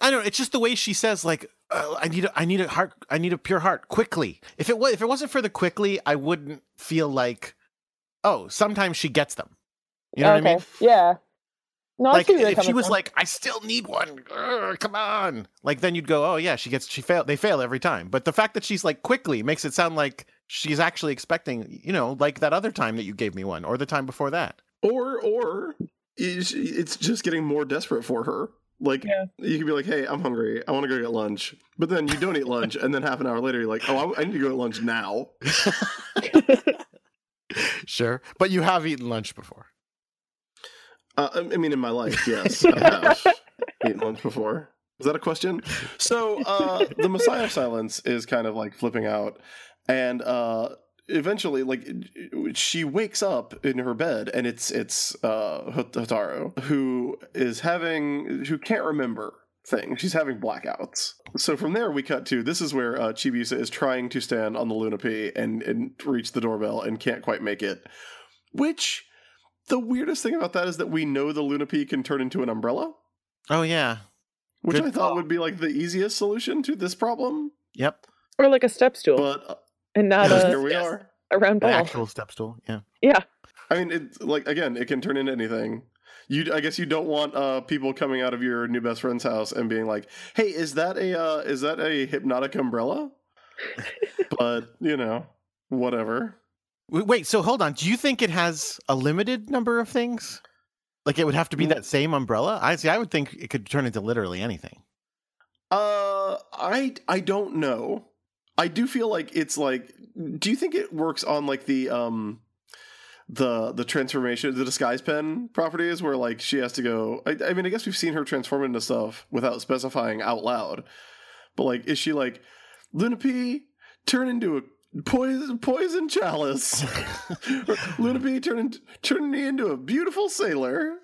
I don't know. It's just the way she says, like, uh, "I need, a, I need a heart, I need a pure heart quickly." If it was, if it wasn't for the quickly, I wouldn't feel like, oh, sometimes she gets them. You know okay. what I mean? Yeah. No, I Like see if she was from. like, "I still need one," Urgh, come on. Like then you'd go, "Oh yeah, she gets, she fail, they fail every time." But the fact that she's like quickly makes it sound like she's actually expecting, you know, like that other time that you gave me one, or the time before that. Or or is- it's just getting more desperate for her. Like Yeah. you could be like, "Hey, I'm hungry. I want to go get lunch," but then you don't eat lunch, and then half an hour later, you're like, "Oh, I, I need to go get lunch now." [LAUGHS] Sure, but you have eaten lunch before. Uh, I I mean, in my life, yes, I [LAUGHS] have eaten lunch before. Is that a question? So uh, the Messiah of [LAUGHS] Silence is kind of like flipping out, and uh, eventually, like she wakes up in her bed, and it's it's uh, Hotaru who is having who can't remember things. She's having blackouts. So from there, we cut to this is where uh, Chibiusa is trying to stand on the Luna P and and reach the doorbell and can't quite make it, which the weirdest thing about that is that we know the Luna P can turn into an umbrella, Oh yeah. which Good I thought call. would be like the easiest solution to this problem. Yep. Or like a step stool, But uh, and not here a, we yes. are. a round An ball. actual step stool. Yeah. Yeah. I mean, it's like again, it can turn into anything. You, I guess, you don't want uh, people coming out of your new best friend's house and being like, "Hey, is that a uh, is that a hypnotic umbrella?" [LAUGHS] but you know, whatever. Wait. So hold on. Do you think it has a limited number of things? Like it would have to be that same umbrella? I see. I would think it could turn into literally anything. Uh, I I don't know. I do feel like it's like. Do you think it works on like the um, the the transformation, the disguise pen properties, where like she has to go? I, I mean, I guess we've seen her transform into stuff without specifying out loud. But like, is she like Luna P turn into a poison poison chalice? [LAUGHS] Luna P turn into, turn me into a beautiful sailor.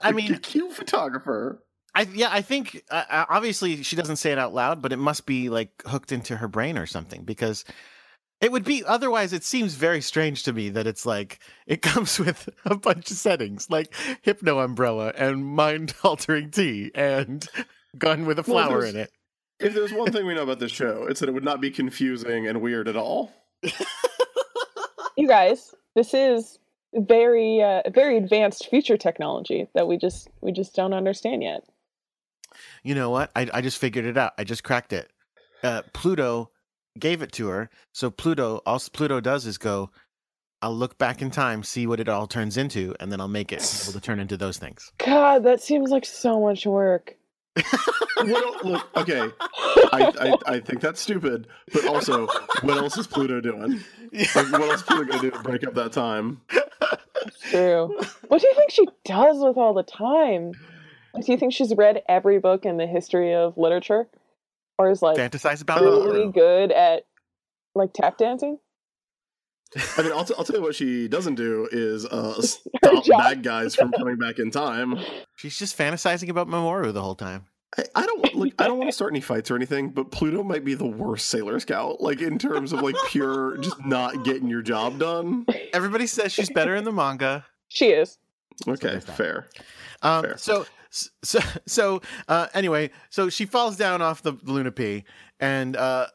i mean, cute photographer. I yeah, I think uh, uh, obviously she doesn't say it out loud, but it must be like hooked into her brain or something because it would be otherwise. It seems very strange to me that it's like it [LAUGHS] comes with a bunch of settings like hypno umbrella and mind [LAUGHS] altering tea and gun with a flower there's- in it. If there's one thing we know about this show, it's that it would not be confusing and weird at all. [LAUGHS] You guys, this is very uh, very advanced future technology that we just we just don't understand yet. You know what? I I just figured it out. I just cracked it. Uh, Pluto gave it to her, so Pluto all Pluto does is go. I'll look back in time, see what it all turns into, and then I'll make it able to turn into those things. God, that seems like so much work. What el- look, okay, I, I I think that's stupid, but also, what else is Pluto doing? Like, what else is Pluto gonna do to break up that time? True. what do you think she does with all the time? Like, do you think she's read every book in the history of literature, or is like Fantasize about it. really good at like tap dancing? I mean, I'll, t- I'll tell you what she doesn't do is uh, [LAUGHS] stop bad guys from coming back in time. She's just fantasizing about Mamoru the whole time. I, I don't look. I don't want to start any fights or anything, but Pluto might be the worst Sailor Scout. Like in terms of like pure, just not getting your job done. Everybody says she's better in the manga. She is. Okay, fair. Um, Fair. so so [LAUGHS] so uh, anyway, so she falls down off the Luna P, and uh,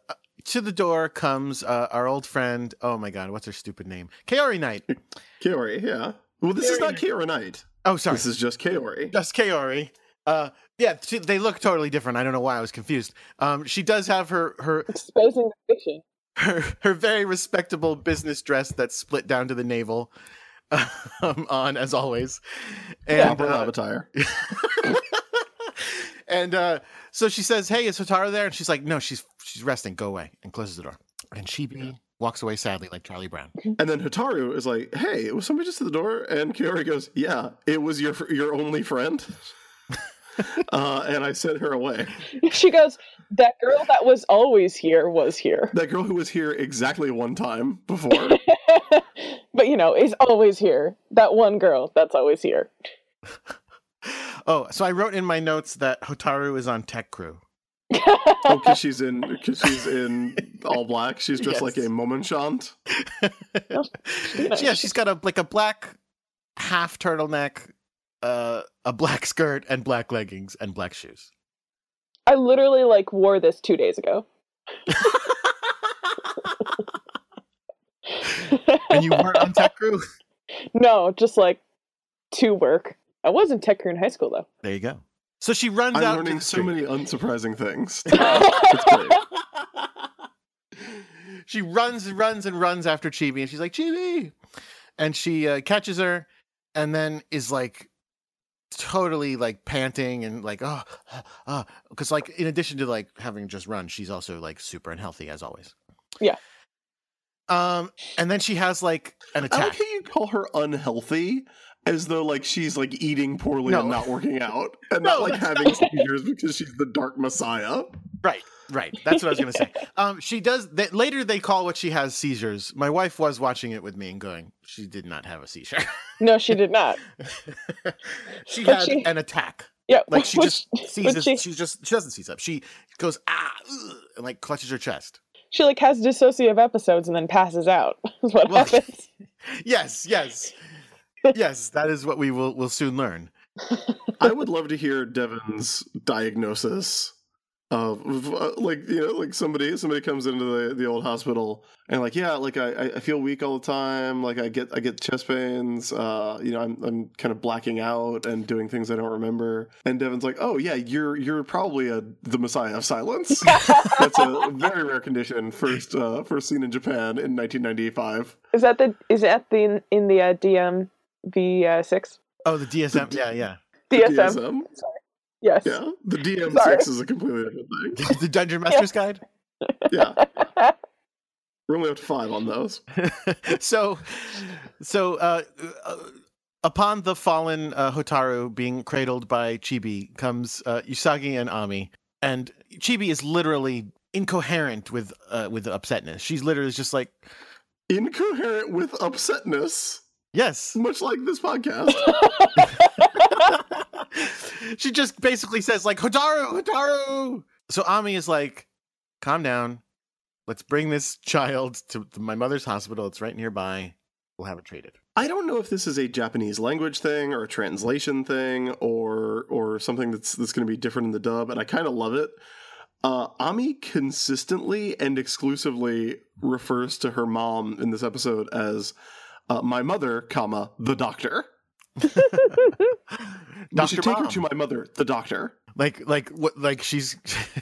to the door comes uh, our old friend. Oh my God, what's her stupid name? Kaorinite. [LAUGHS] Kaori, yeah. Well, this is not Kaorinite. Oh, sorry, This is just Kaori. just Kaori. Uh, yeah, she, they look totally different. I don't know why I was confused. Um, she does have her her Exposing the fiction. [LAUGHS] her, her very respectable business dress that's split down to the navel [LAUGHS] um, on as always and Proper uh, lab attire. [LAUGHS] and uh, so she says hey is Hotaru there and she's like no she's she's resting go away and closes the door and Chibi walks away sadly like Charlie Brown [LAUGHS] And then Hotaru is like, "Hey, was somebody just at the door?" And Kaori goes, "Yeah, it was your your only friend." uh, and I sent her away. She goes, That girl that was always here was here. That girl who was here exactly one time before. But you know, is always here. That one girl that's always here. [LAUGHS] oh so I wrote in my notes that Hotaru is on Tech Crew [LAUGHS] oh, because she's in because she's in all black. She's just Yes. like a momenchant. [LAUGHS] yeah she's got a like a black half turtleneck uh, a black skirt and black leggings and black shoes I literally like wore this two days ago. And you weren't on Tech Crew [LAUGHS] no, just like to work. I was in tech crew in high school though. there you go so she runs I'm out to learning the so many unsurprising things. [LAUGHS] It's great. she runs and runs and runs after Chibi, and she's like, Chibi! And she uh, catches her and then is like totally like panting and like, oh, oh. Because, like, in addition to like having just run, she's also like super unhealthy as always. Yeah. Um, and then she has like an I attack. like how you call her unhealthy as though like she's like eating poorly No. and not working out [LAUGHS] and No, not like having seizures because she's the dark messiah. Right, right. That's what I was gonna say. Um, she does. They, later, they call what she has seizures. My wife was watching it with me and going, "She did not have a seizure. [LAUGHS] no, she did not. [LAUGHS] she But had she- an attack. Yeah, Like she which- just seizes. she- She, just she doesn't seize up. She goes ah ugh, and like clutches her chest. She like has dissociative episodes and then passes out. [LAUGHS] Is what Well, happens. [LAUGHS] Yes, yes. yes, that is what we will will soon learn. [LAUGHS] I would love to hear Devin's diagnosis of uh, like you know like somebody somebody comes into the, the old hospital and like yeah like I, I feel weak all the time. Like I get I get chest pains. Uh you know I'm I'm kind of blacking out and doing things I don't remember. And Devin's like oh yeah you're you're probably a the Messiah of Silence. [LAUGHS] That's a very rare condition first uh first seen in Japan in 1995 Is that the is that the in the uh, DM V uh, six? Oh, the DSM. Yeah, yeah. DSM? DSM Yes. yeah the DM Sorry. six is a completely different thing [LAUGHS] the Dungeon Master's Guide. yeah [LAUGHS] we're only up to five on those [LAUGHS] so, so uh, uh, upon the fallen uh, Hotaru being cradled by Chibi comes uh, Usagi and Ami, and Chibi is literally incoherent with uh, with upsetness. She's literally just like, incoherent with upsetness, yes. much like this podcast. She just basically says like Hotaru, Hotaru. So Ami is like, calm down. Let's bring this child to, my mother's hospital. It's right nearby. We'll have it treated. I don't know if this is a Japanese language thing or a translation thing or or something that's that's going to be different in the dub, and I kind of love it. Uh, Ami consistently and exclusively refers to her mom in this episode as uh, my mother, comma the doctor. [LAUGHS] you Dr. should take her to my mother, the doctor. like like what like she's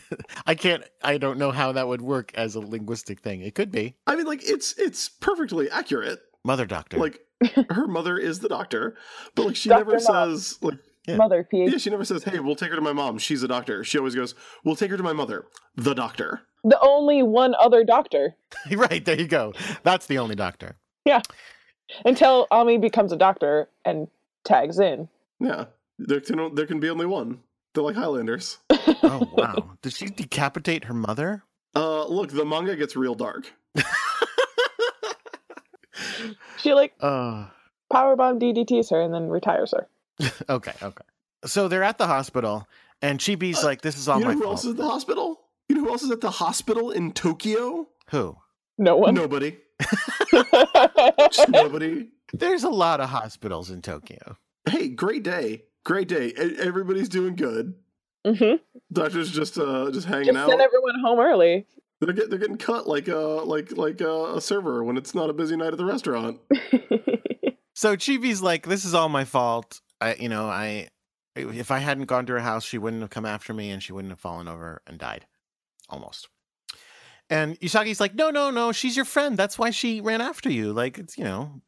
[LAUGHS] i can't i don't know how that would work as a linguistic thing it could be I mean, like it's it's perfectly accurate. mother doctor Like her mother is the doctor, but like she Dr. never Mom. says like Yeah. Mother Yeah, she never says, "Hey, we'll take her to my mom. She's a doctor." She always goes, "We'll take her to my mother, the doctor." The only one other doctor [LAUGHS] right there you go that's the only doctor Yeah, until Ami becomes a doctor and tags in. Yeah, there can there can be only one. They're like Highlanders. oh wow [LAUGHS] did she decapitate her mother Uh, look, the manga gets real dark. [LAUGHS] She like uh powerbomb DDTs her and then retires her. [LAUGHS] okay okay so they're at the hospital and chibi's Uh, like this is all you know my who fault else is at the hospital? You know who else is at the hospital in Tokyo? who No one. Nobody. Just nobody. There's a lot of hospitals in tokyo Hey, great day. Great day. Everybody's doing good. hmm Doctor's just uh just hanging Just out. send everyone home early. They're get, they're getting cut like uh like like uh, a server when it's not a busy night at the restaurant. [LAUGHS] So Chibi's like, this is all my fault. I, you know, I, if I hadn't gone to her house, she wouldn't have come after me and she wouldn't have fallen over and died. Almost. And Usagi's like, no, no, no, she's your friend. That's why she ran after you. Like, it's, you know,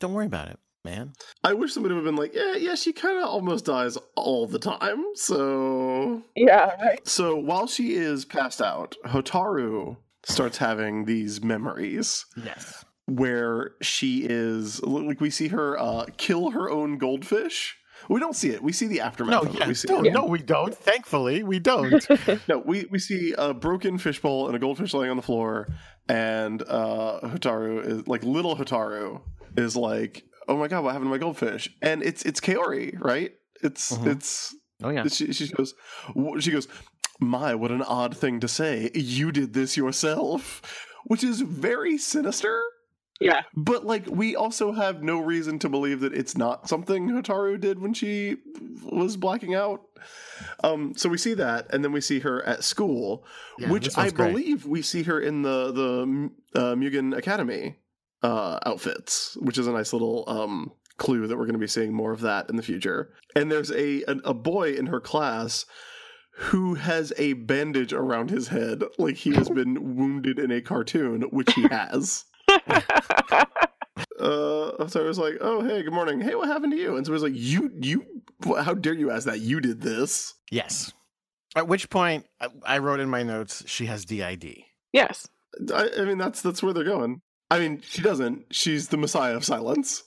don't worry about it, man. I wish somebody would have been like, yeah, yeah, she kind of almost dies all the time. So, yeah, right. so while she is passed out, Hotaru starts having these memories Yes. where she is like we see her uh, kill her own goldfish. We don't see it. We see the aftermath. No, of it. yeah, we see no, it. no, we don't. [LAUGHS] Thankfully, we don't. [LAUGHS] No, we, we see a broken fishbowl and a goldfish laying on the floor, and uh, Hotaru is like little Hotaru is like, oh my god, what happened to my goldfish? And it's it's Kaori, right? It's Mhm. it's oh, yeah. she, she goes she goes, my what an odd thing to say. You did this yourself, which is very sinister. Yeah. But like we also have no reason to believe that it's not something Hotaru did when she was blacking out. Um so we see that and then we see her at school, Yeah, which I great. believe we see her in the the uh, Mugen Academy uh outfits, which is a nice little um clue that we're going to be seeing more of that in the future. And there's a a, a boy in her class who has a bandage around his head like he has been [LAUGHS] wounded in a cartoon, which he has [LAUGHS] uh so I was like, "Oh, hey, good morning. Hey, what happened to you?" And so I was like, "You you wh- how dare you ask that? You did this." Yes. At which point, I, I wrote in my notes, she has DID. yes. I, I mean, that's that's where they're going. I mean, she doesn't. She's the Messiah of Silence.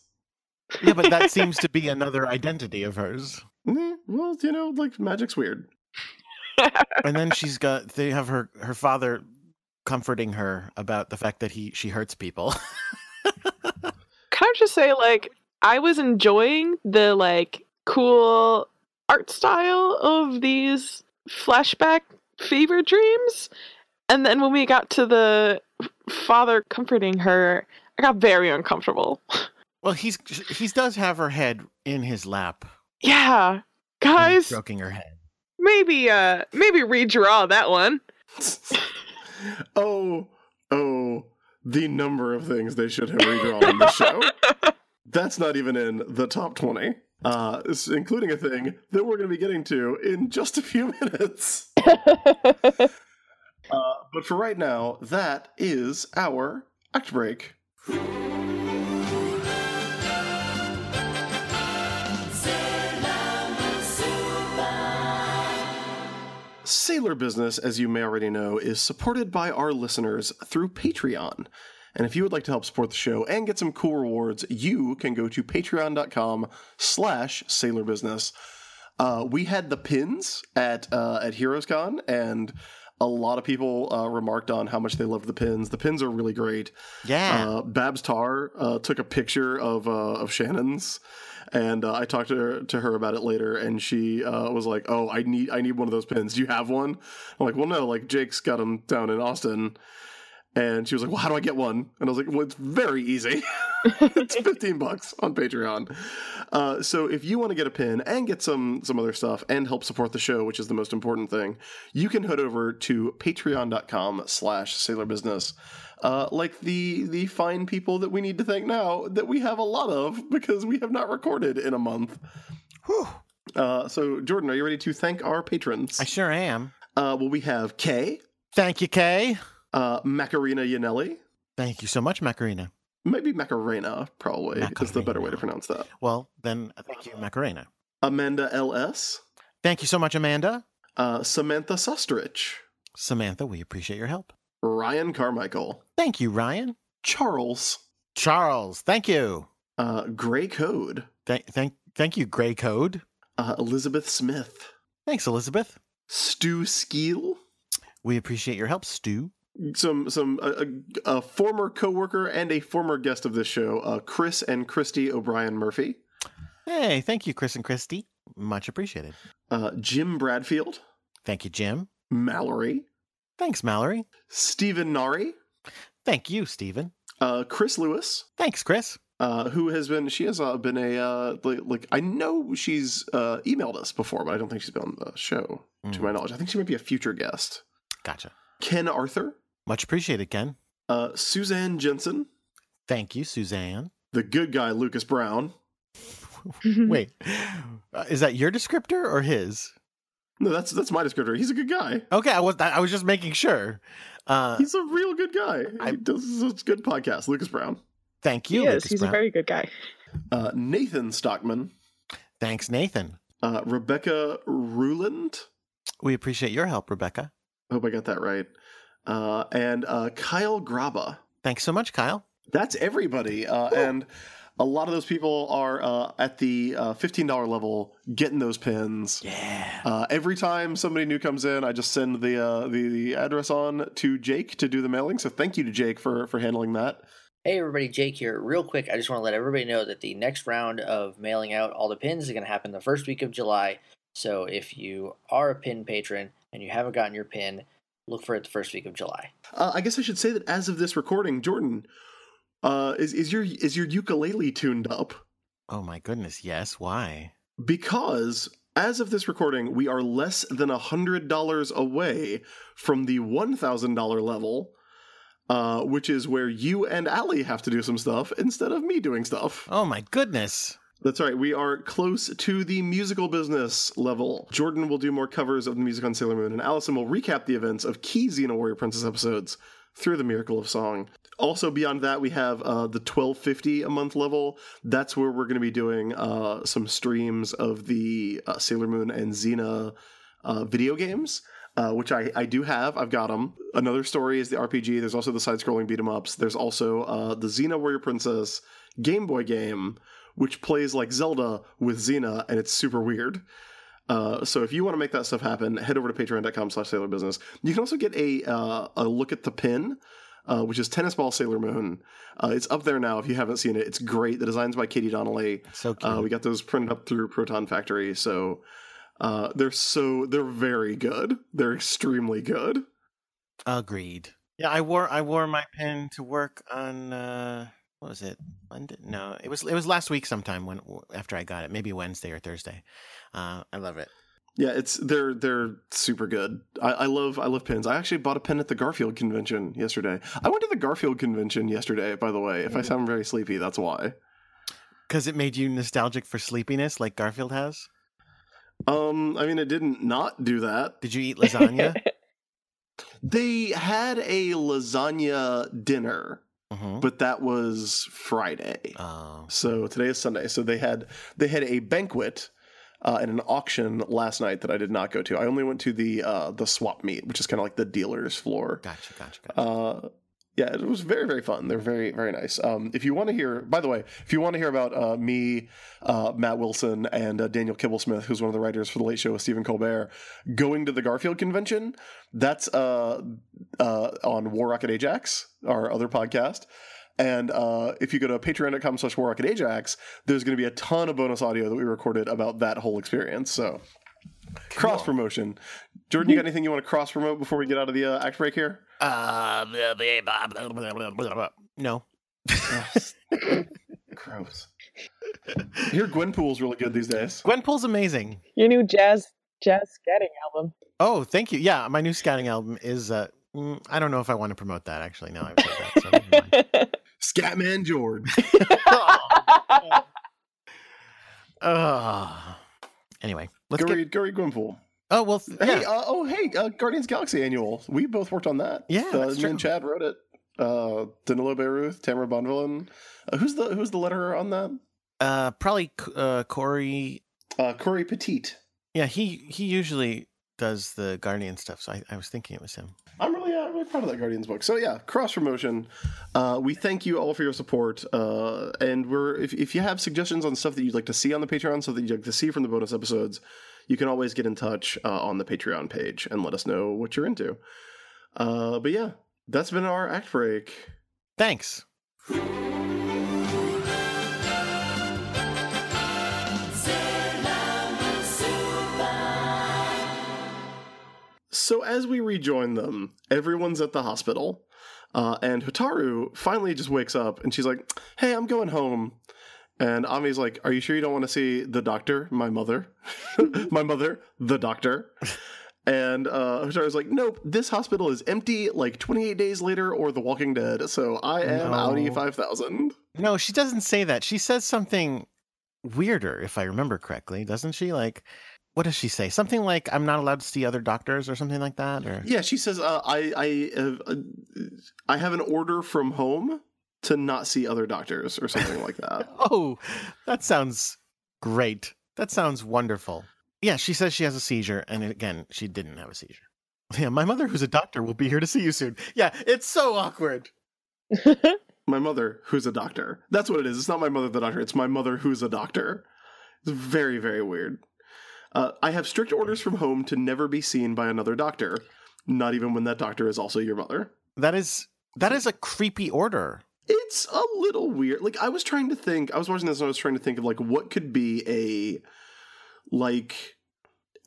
Yeah, but that seems to be another identity of hers. Eh, well, you know, like magic's weird. and then she's got they have her her father comforting her about the fact that he she hurts people. [LAUGHS] Can I just say, like, I was enjoying the like cool art style of these flashback fever dreams, and then when we got to the father comforting her, I got very uncomfortable. Well, he's he does have her head in his lap, Yeah, and he's guys, stroking her head. maybe uh maybe redraw that one. [LAUGHS] oh, oh, the number of things they should have redrawn in the show. [LAUGHS] That's not even in the top 20, uh, including a thing that we're going to be getting to in just a few [LAUGHS] minutes. Uh, but for right now, that is our act break. Sailor Business, as you may already know, is supported by our listeners through Patreon. And if you would like to help support the show and get some cool rewards, you can go to patreon.com slash sailorbusiness. Uh, we had the pins at uh, at HeroesCon, and a lot of people uh, remarked on how much they loved the pins. The pins are really great. Yeah. Uh, Babs Tarr uh, took a picture of uh, of Shannon's, and uh, I talked to her to her about it later, and she uh, was like, "Oh, I need I need one of those pins. Do you have one?" I'm like, "Well, no. Like Jake's got them down in Austin." And she was like, "Well, how do I get one?" And I was like, "Well, it's very easy. [LAUGHS] it's [LAUGHS] fifteen bucks on Patreon. Uh, so if you want to get a pin and get some some other stuff and help support the show, which is the most important thing, you can head over to Patreon.com/slash Sailor Business. Uh, like the the fine people that we need to thank now that we have a lot of because we have not recorded in a month. Whew. Uh, so Jordan, are you ready to thank our patrons? I sure am. Uh, well, we have Kay, Thank you, Kay. Uh, Macarena Yanelli, Thank you so much, Macarena. maybe Macarena, probably is the better way to pronounce that. Well, then thank you, Macarena. Amanda L.S., Thank you so much, Amanda. uh, Samantha Sustrich, Samantha, we appreciate your help. Ryan Carmichael, Thank you, Ryan. Charles, Charles, thank you. uh, Gray Code, Thank, thank, thank you, Gray Code. uh, Elizabeth Smith, Thanks, Elizabeth. Stu Skeel, We appreciate your help, Stu. Some some a, a, a former coworker and a former guest of this show, uh, Chris and Christy O'Brien Murphy, Hey, thank you, Chris and Christy. Much appreciated. uh, Jim Bradfield, Thank you, Jim. Mallory, Thanks, Mallory. Stephen Nari, Thank you, Stephen. uh, Chris Lewis, Thanks, Chris. uh, who has been she has uh, been a uh, like, like I know she's uh, emailed us before, but I don't think she's been on the show to Mm. my knowledge. I think she might be a future guest. Gotcha. Ken Arthur, Much appreciated, Ken. uh, Suzanne Jensen, Thank you, Suzanne. the good guy Lucas Brown. [LAUGHS] Wait, uh, is that your descriptor or his? No, that's that's my descriptor. He's a good guy. Okay, I was I was just making sure. Uh, He's a real good guy. I- he does a good podcast. Lucas Brown, thank you, he He's Brown. a very good guy. uh, Nathan Stockman, Thanks, Nathan. uh, Rebecca Ruland. We appreciate your help, Rebecca. I hope I got that right. Uh, and uh, Kyle Graba. Thanks so much, Kyle. That's everybody. Uh, and a lot of those people are uh, at the uh, $15 level getting those pins. Yeah. Uh, every time somebody new comes in, I just send the, uh, the the address on to Jake to do the mailing. So thank you to Jake for for handling that. Hey everybody, Jake here. Real quick, I just want to let everybody know that the next round of mailing out all the pins is going to happen the first week of July. So if you are a pin patron and you haven't gotten your pin, look for it the first week of July. Uh, I guess I should say that as of this recording, Jordan, uh, is is your is your ukulele tuned up? Oh my goodness, yes. Why? Because as of this recording, we are less than a hundred dollars away from the one thousand dollar level, uh, which is where you and Allie have to do some stuff instead of me doing stuff. Oh my goodness. That's right. We are close to the musical business level. Jordan will do more covers of the music on Sailor Moon, and Allison will recap the events of key Xena Warrior Princess episodes through the Miracle of Song. Also, beyond that, we have uh, the 1250 a month level. That's where we're going to be doing uh, some streams of the uh, Sailor Moon and Xena uh, video games. Uh, which I, I do have. I've got them. Another story is the RPG. There's also the side scrolling beat 'em ups. There's also uh, the Xena Warrior Princess Game Boy game, which plays like Zelda with Xena, and it's super weird. Uh, so if you want to make that stuff happen, head over to patreon.com slash Sailor Business. You can also get a uh, a look at the pin, uh, which is Tennis Ball Sailor Moon. Uh, it's up there now if you haven't seen it. It's great. The design's by Katie Donnelly. So cute. Uh, we got those printed up through Proton Factory, so uh, they're so they're very good. They're extremely good. Agreed. Yeah, I wore I wore my pin to work on uh what was it? Monday? No, it was it was last week sometime when after I got it, maybe Wednesday or Thursday. Uh, I love it. Yeah, it's they're they're super good. I, I love I love pins. I actually bought a pin at the Garfield convention yesterday. I went to the Garfield convention yesterday, by the way. If I sound very sleepy, that's why. Because it made you nostalgic for sleepiness, like Garfield has. Um, I mean, it didn't not do that. Did you eat lasagna? [LAUGHS] They had a lasagna dinner, mm-hmm. but that was Friday. Oh, So today is Sunday. So they had they had a banquet uh, and an auction last night that I did not go to. I only went to the uh, the swap meet, which is kind of like the dealer's floor. gotcha, gotcha, gotcha. Uh, yeah, it was very very fun. They're very very nice. Um, if you want to hear, by the way, if you want to hear about uh, me, uh, Matt Wilson, and uh, Daniel Kibblesmith, who's one of the writers for the Late Show with Stephen Colbert, going to the Garfield convention, that's uh, uh, on War Rocket Ajax, our other podcast. And uh, if you go to patreon.com slash War Rocket Ajax, there's going to be a ton of bonus audio that we recorded about that whole experience. So Cross promotion. Jordan, you got anything you want to cross promote before we get out of the uh, act break here? Uh, no. [LAUGHS] Gross. I hear Gwenpool's really good these days. Gwenpool's amazing. Your new jazz jazz scatting album. Oh, thank you. Yeah, my new scatting album is. Uh, mm, I don't know if I want to promote that actually. No, I've heard that. So [LAUGHS] Scatman Jordan. [LAUGHS] oh. oh. Anyway, let's go get. read, go read Gwenpool. Oh well, th- Hey, yeah. uh, oh hey, uh, Guardians Galaxy Annual. We both worked on that. Yeah, uh, me and. Chad wrote it. Uh, Danilo Beyruth, Tamara Bonvillain. Uh, who's the who's the letterer on that? Uh, probably uh, Cory. Uh, Cory Petit. Yeah, he he usually does the Guardian stuff. So I, I was thinking it was him. I'm really, uh, really proud of that Guardians book. So yeah, cross promotion. Uh, we thank you all for your support. Uh, and we're if, if you have suggestions on stuff that you'd like to see on the Patreon, stuff that you'd like to see from the bonus episodes, you can always get in touch uh, on the Patreon page and let us know what you're into. Uh, but yeah, that's been our act break. Thanks. So as we rejoin them, everyone's at the hospital, uh, and Hotaru finally just wakes up and she's like, "Hey, I'm going home." And Ami's like, "Are you sure you don't want to see the doctor, my mother, [LAUGHS] my mother, the doctor?" And uh, Hotaru's like, "Nope, this hospital is empty. Like 28 days later, or The Walking Dead. So I am No. Audi 5000." No, she doesn't say that. She says something weirder, if I remember correctly, doesn't she? Like, what does she say? Something like, "I'm not allowed to see other doctors" or something like that. Or Yeah, she says, uh, "I I uh, I have an order from home to not see other doctors or something like that." [LAUGHS] oh, that sounds great. That sounds wonderful. Yeah, she says she has a seizure, and again, she didn't have a seizure. Yeah, my mother, who's a doctor, will be here to see you soon. Yeah, it's so awkward. [LAUGHS] my mother who's a doctor. That's what it is. It's not my mother the doctor. It's my mother who's a doctor. It's very very weird. Uh, I have strict orders from home to never be seen by another doctor, not even when that doctor is also your mother. That is that is a creepy order. It's a little weird. Like I was trying to think. I was watching this and I was trying to think of like what could be a like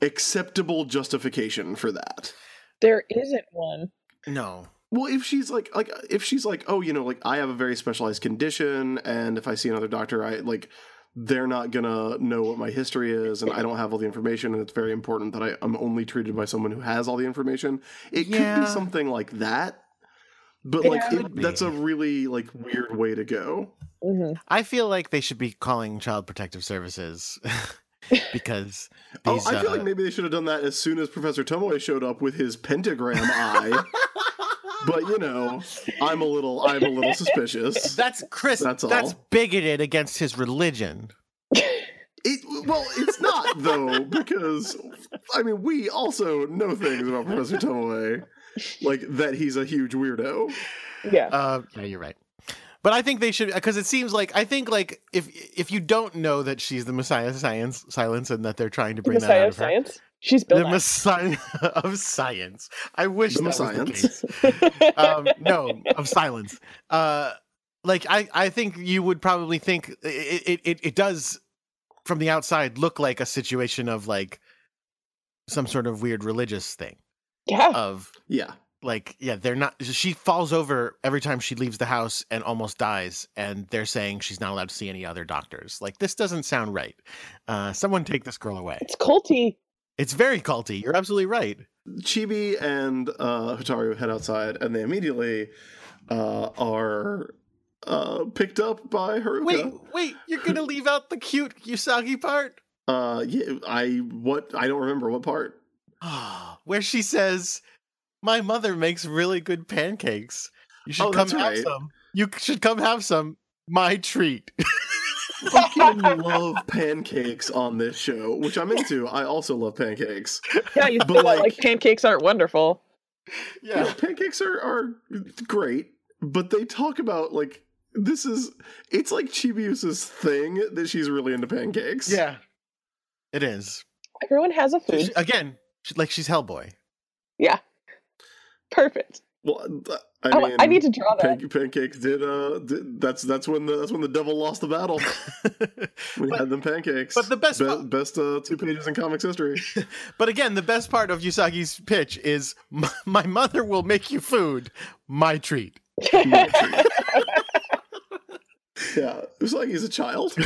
acceptable justification for that. there isn't one. No. Well, if she's like like if she's like, oh, you know, like I have a very specialized condition, and if I see another doctor, I like they're not gonna know what my history is, and I don't have all the information, and it's very important that I, I'm only treated by someone who has all the information. It could be something like that, but It like it, that's a really like weird way to go. hmm I feel like they should be calling Child Protective Services [LAUGHS] because Oh, these. I feel uh, like maybe they should have done that as soon as Professor Tomoe showed up with his pentagram eye. [LAUGHS] but you know, I'm a little I'm a little suspicious. [LAUGHS] that's Chris. That's all. That's, bigoted against his religion. It, well, it's not though because I mean we also know things about Professor Tomoe, like that he's a huge weirdo. Yeah. Uh, yeah, you're right. But I think they should because it seems like I think like if if you don't know that she's the Messiah of Science, silence, and that they're trying to the bring that Messiah out of of her, Science. She's Bill the Nye. Messiah [LAUGHS] of Science. I wish The that was the case. um, no, of silence. Uh, like I, I think you would probably think it, it, it, it does from the outside look like a situation of like some sort of weird religious thing yeah. of Yeah, like yeah they're not she falls over every time she leaves the house and almost dies and they're saying she's not allowed to see any other doctors like this doesn't sound right uh someone take this girl away It's culty. It's very culty. You're absolutely right. Chibi and uh, Hotaru head outside, and they immediately uh, are uh, picked up by Haruka. wait wait you're gonna leave out the cute usagi part? Uh, yeah, I what I don't remember what part. [SIGHS] where she says my mother makes really good pancakes. You should Oh, come have right. some. You should come have some. My treat [LAUGHS] Fucking love pancakes on this show, which I'm into. I also love pancakes. Yeah, you But, like, like- pancakes aren't wonderful. Yeah, pancakes are are great, but they talk about like this is it's like Chibiusa's thing that she's really into pancakes. yeah it is Everyone has a food. she- again she- like she's hellboy Yeah, Perfect. Well, I I, mean, I need to draw that. Pan- pancakes did uh did, that's that's when the that's when the devil lost the battle. [LAUGHS] We But- had them pancakes. but the best Be- part- best uh, two pages in comics history. [LAUGHS] But again, the best part of Usagi's pitch is my mother will make you food, my treat. [LAUGHS] yeah, it was like he's a child. so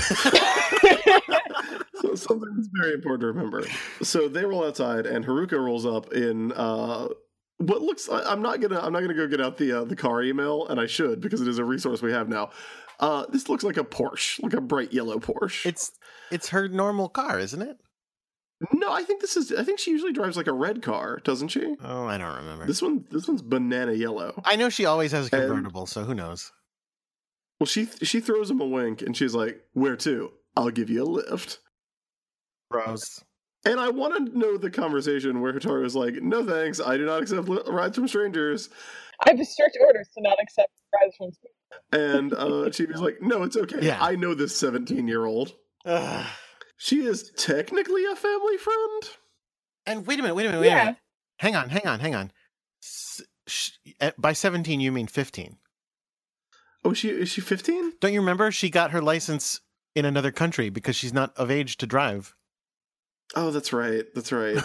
something that's very important to remember. So they roll outside, and Haruka rolls up in uh, what looks. I, I'm not gonna. I'm not gonna go get out the uh, the car email, and I should because it is a resource we have now. Uh, this looks like a Porsche, like a bright yellow Porsche. It's it's her normal car, isn't it? no, I think this is. I think she usually drives like a red car, doesn't she? Oh, I don't remember. This one. This one's banana yellow. I know she always has a And- convertible, so who knows? Well, she she throws him a wink, and she's like, "Where to? I'll give you a lift." Bros. And I want to know the conversation where Hotaru was like, "No thanks, I do not accept li- rides from strangers," I have strict orders to not accept rides from strangers. and uh, [LAUGHS] Chibi's like, "No, it's okay. Yeah. I know this seventeen-year-old. She is technically a family friend." And wait a minute, wait a minute, wait a minute. Hang on, hang on, hang on. S- sh- eh, by 17, you mean 15. Oh, she is she fifteen? Don't you remember? She got her license in another country because she's not of age to drive. Oh, that's right. That's right.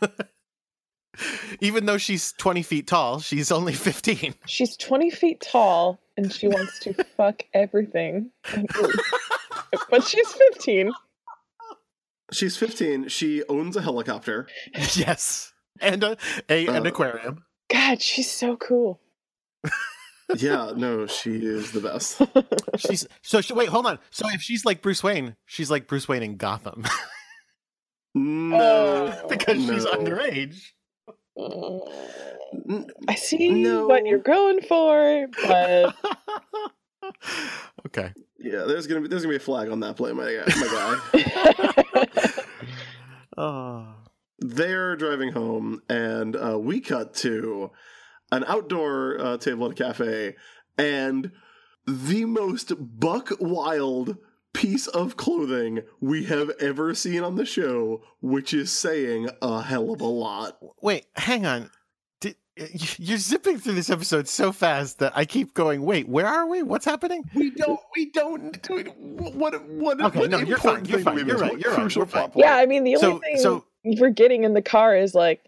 [LAUGHS] Even though she's 20 feet tall, she's only 15. She's 20 feet tall and she wants to [LAUGHS] fuck everything. [LAUGHS] but she's 15. She's fifteen. She owns a helicopter. yes. And a, a an Uh, aquarium. God, she's so cool. Yeah, no, she is the best. She's so she, wait, hold on. So if she's like Bruce Wayne, she's like Bruce Wayne in Gotham No, Oh. because she's underage. I see No. what you're going for, but [LAUGHS] okay. Yeah, there's gonna be there's gonna be a flag on that play, my guy. My guy. Oh. [LAUGHS] They're driving home, and uh, we cut to an outdoor uh, table at a cafe, and the most buck wild piece of clothing we have ever seen on the show, which is saying a hell of a lot. Wait, hang on. Did, you're zipping through this episode so fast that I keep going. Wait, where are we? What's happening? We don't. We don't. Dude, what? What? Okay, what no, you're fine, you're fine, you're right, you're right, crucial we're fine. plot point? yeah, I mean, the only So, thing so we're getting in the car is like,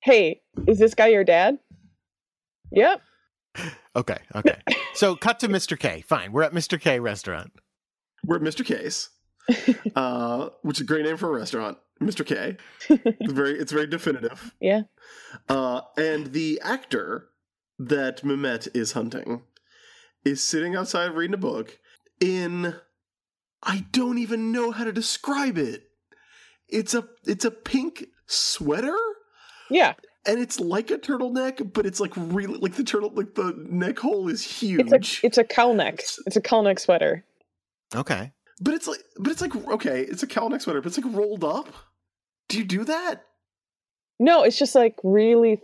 hey, is this guy your dad? Yep. okay, okay. So cut to Mr. K. Fine, we're at Mr. K restaurant. We're at Mr. Case, [LAUGHS] uh, which is a great name for a restaurant. Mr. K. It's very, it's very definitive. [LAUGHS] Yeah. Uh, and the actor that Mimete is hunting is sitting outside reading a book in. I don't even know how to describe it. It's a, it's a pink sweater. Yeah. And it's like a turtleneck, but it's like really like the turtle, like the neck hole is huge. It's a it's a cowl neck. It's a cowl neck sweater. Okay. But it's like, but it's like, okay, it's a cowl neck sweater, but it's like rolled up. Do you do that? No, it's just like really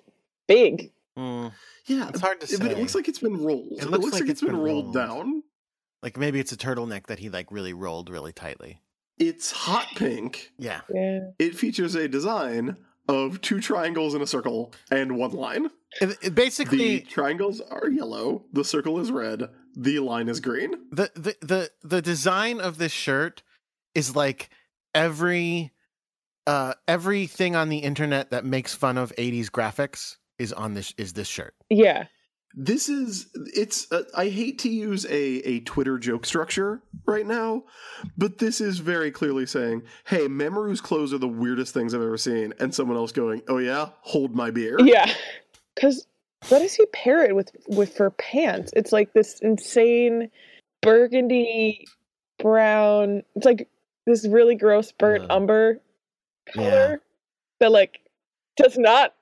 big. Mm, Yeah, it's hard to say. but it looks like it's been rolled. It looks like like, it's it's been, been rolled, rolled. down. like maybe it's a turtleneck that he like really rolled really tightly. It's hot pink. Yeah. Yeah. It features a design of two triangles in a circle and one line. It, it The triangles are yellow. The circle is red. The line is green. the, the the the design of this shirt is like every uh everything on the internet that makes fun of 80s graphics is on this is this shirt. Yeah. This is it's. Uh, I hate to use a a Twitter joke structure right now, but this is very clearly saying, "Hey, Mamoru's clothes are the weirdest things I've ever seen," and someone else going, "Oh yeah, hold my beer." Yeah. Cause what does he pair it with with for pants? It's like this insane burgundy brown. It's like this really gross burnt Uh, umber yeah. color that like does not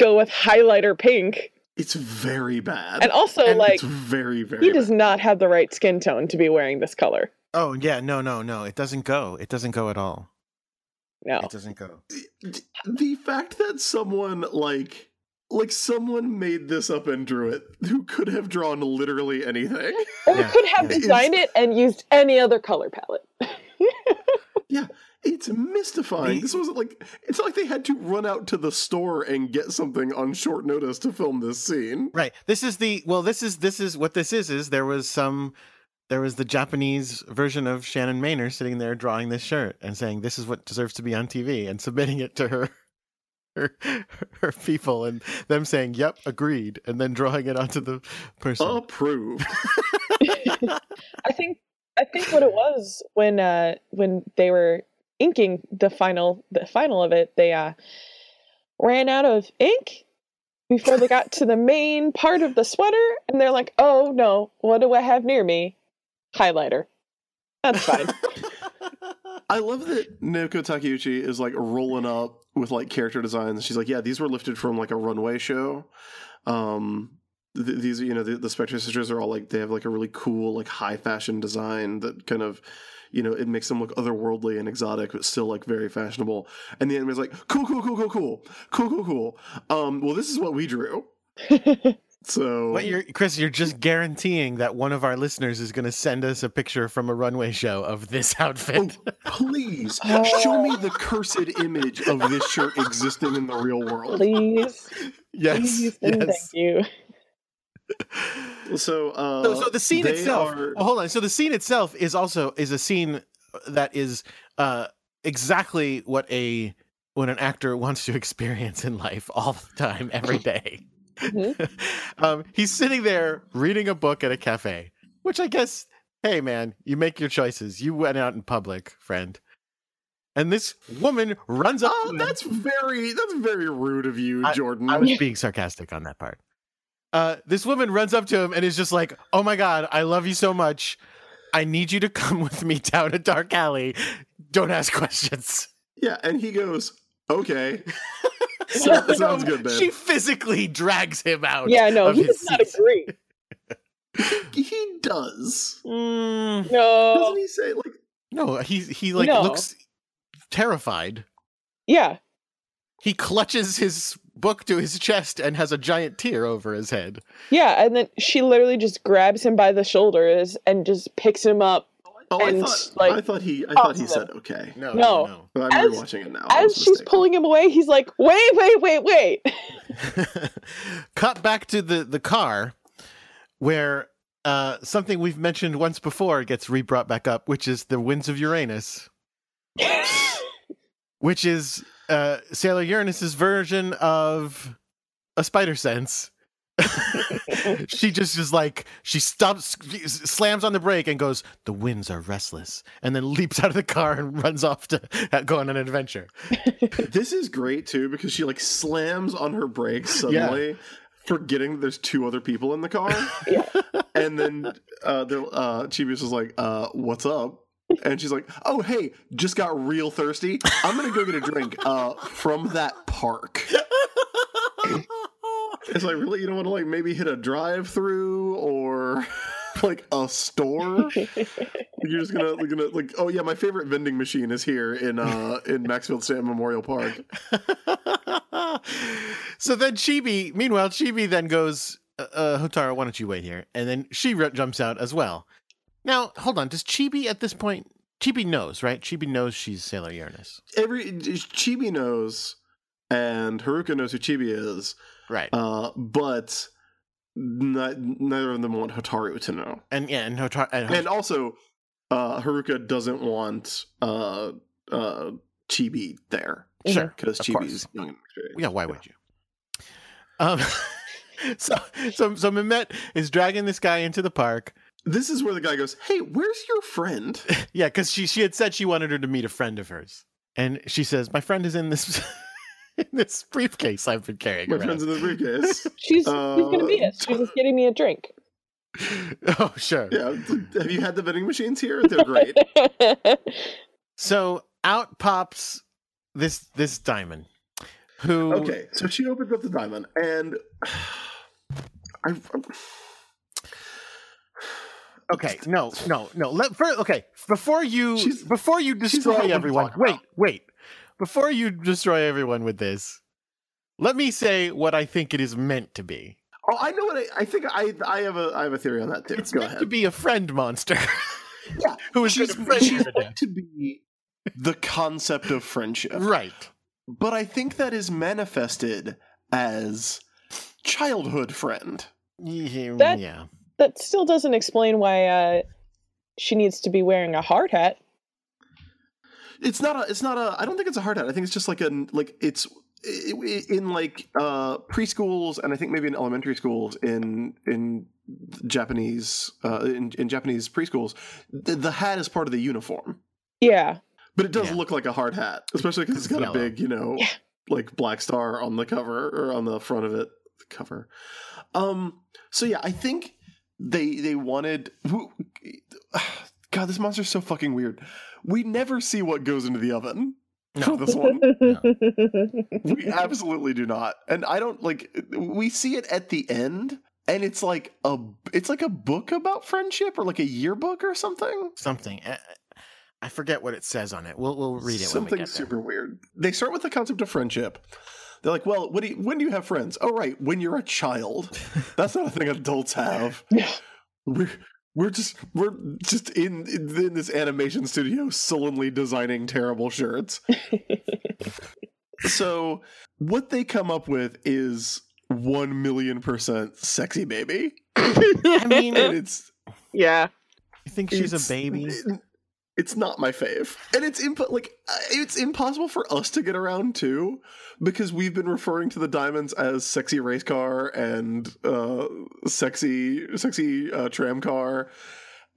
go with highlighter pink. It's very bad. And also And like it's very very. he bad. does not have the right skin tone to be wearing this color. Oh yeah, no, no, no. It doesn't go. It doesn't go at all. No. It doesn't go. the fact that someone like like someone made this up and drew it who could have drawn literally anything Or Yeah, could have yeah. designed it and used any other color palette. [LAUGHS] Yeah it's mystifying The- this wasn't like it's not like they had to run out to the store and get something on short notice to film this scene Right. This is the well. This is this is what this is. Is there was some. There was the Japanese version of Shannon Maynor sitting there drawing this shirt and saying, "This is what deserves to be on TV," and submitting it to her, her, her people, and them saying, "Yep, agreed," and then drawing it onto the person. approved [LAUGHS] I think I think what it was when uh when they were inking the final the final of it, they uh ran out of ink before they got to the main part of the sweater and they're like, "Oh no, what do I have near me? Highlighter." That's fine. [LAUGHS] i love that Naoko takeuchi is like rolling up with like character designs. She's like yeah these were lifted from like a runway show. Um th- these you know the, the spectre sisters are all like they have like a really cool like high fashion design that kind of you know it makes them look otherworldly and exotic but still like very fashionable. And the anime's like cool cool cool cool cool. Cool cool cool. Um well this is what we drew [LAUGHS] so What you're, Chris? You're just guaranteeing that one of our listeners is going to send us a picture from a runway show of this [LAUGHS] outfit. Oh, please [LAUGHS] show me the cursed image of this shirt existing in the real world Please. [LAUGHS] yes, Please and thank you. so uh So, so the scene itself. are- Well, hold on. So the scene itself is also is a scene that is uh, exactly what a what an actor wants to experience in life all the time, every day. Mhm. [LAUGHS] um, he's sitting there reading a book at a cafe, which I guess, hey man, you make your choices. You went out in public, friend. And this woman runs up. Oh, that's very that's very rude of you, Jordan. I was being sarcastic on that part. Uh, this woman runs up to him and is just like, "Oh my god, I love you so much. I need you to come [LAUGHS] with me down a dark alley. Don't ask questions." yeah, and he goes, "Okay, [LAUGHS] [LAUGHS] So- sounds good, babe." She physically drags him out. Yeah, no, of he his does not seat. agree. [LAUGHS] he does." Mm, No. Doesn't he say like no, he he like No. looks terrified. Yeah. He clutches his book to his chest and has a giant tear over his head. Yeah, and then she literally just grabs him by the shoulders and just picks him up. Oh, I thought like, I thought he I thought he tosses said okay. No, No. no. But I'm As- rewatching it now. As she's mistaken. pulling him away, he's like, "Wait, wait, wait, wait!" [LAUGHS] Cut back to the the car where uh, something we've mentioned once before gets re-brought back up, which is the winds of Uranus, [LAUGHS] which is uh, Sailor Uranus's version of a spider sense. [LAUGHS] she just is like she stops slams on the brake and goes the winds are restless and then leaps out of the car and [LAUGHS] runs off to go on an adventure [LAUGHS] This is great too because she like slams on her brakes suddenly, forgetting that there's two other people in the car. Yeah. And then uh uh Chibius is like, uh, what's up? And she's like, Oh hey, just got real thirsty. I'm gonna go get a drink uh from that park. It's like really you don't want to like maybe hit a drive through or [LAUGHS] like a store. You're just gonna, gonna like oh yeah, my favorite vending machine is here in uh in Maxfield State Memorial Park. [LAUGHS] so then Chibi, meanwhile, Chibi then goes, uh, uh, Hotaru, why don't you wait here? And then she re- jumps out as well. Now, hold on. Does Chibi at this point, Chibi knows, right? Chibi knows she's Sailor Uranus. every Chibi knows, and Haruka knows who Chibi is, Right. uh, but not, neither of them want Hotaru to know. and yeah, and Hotaru. And, And also, uh, Haruka doesn't want uh, uh, Chibi there sure. because Chibi's young and inexperienced. Yeah, why would you? Um, [LAUGHS] so so so Mimete is dragging this guy into the park. This is where the guy goes, "Hey, where's your friend?" [LAUGHS] Yeah, because she she had said she wanted her to meet a friend of hers, and she says, "My friend is in this [LAUGHS] this briefcase I've been carrying." My around." friend's in the briefcase. [LAUGHS] She's, she's gonna be Uh, it. She's just getting me a drink. [LAUGHS] oh, sure. Yeah, have you had the vending machines here? They're great. So out pops this this diamond, who Okay, so she opens up the diamond, and [SIGHS] I, [SIGHS] Okay, no, no, no. Let first, okay, before you She's- before you destroy hard one to everyone. Wait, wait. Before you destroy everyone with this, let me say what I think it is meant to be. oh, I know what I, I think. I I have a I have a theory on that too. It's Go meant ahead. to be a friend monster. [LAUGHS] Yeah, who is she's, gonna friend she's to meant to be the concept of friendship, Right. but I think that is manifested as childhood friend. Yeah. That- yeah. that still doesn't explain why uh, she needs to be wearing a hard hat. It's not a. It's not a. I don't think it's a hard hat. I think it's just like a like it's i- i- in like uh preschools and I think maybe in elementary schools in in Japanese uh in, in Japanese preschools the, the hat is part of the uniform. Yeah. But it does Yeah. look like a hard hat, especially because it's got Yellow. a big, you know, Yeah. like black star on the cover or on the front of it. The cover. Um. So yeah, I think they they wanted. who- God, this monster's so fucking weird. We never see what goes into the oven No. [LAUGHS] this one. we absolutely do not, and I don't like. We see it at the end, and it's like a it's like a book about friendship or like a yearbook or something. Something. Uh, I forget what it says on it. We'll we'll read it Something when we get super weird. They start with the concept of friendship. They're like, well, when do, you, when do you have friends? Oh, right, when you're a child. [LAUGHS] That's not a thing adults have. Yeah. [LAUGHS] We're we're just we're just in in this animation studio sullenly designing terrible shirts. [LAUGHS] so what they come up with is one million percent sexy baby. [LAUGHS] I mean, and it's yeah. I think she's a baby. It's not my fave, and it's imp- like uh, it's impossible for us to get around too, because we've been referring to the diamonds as sexy race car and uh, sexy sexy uh, tram car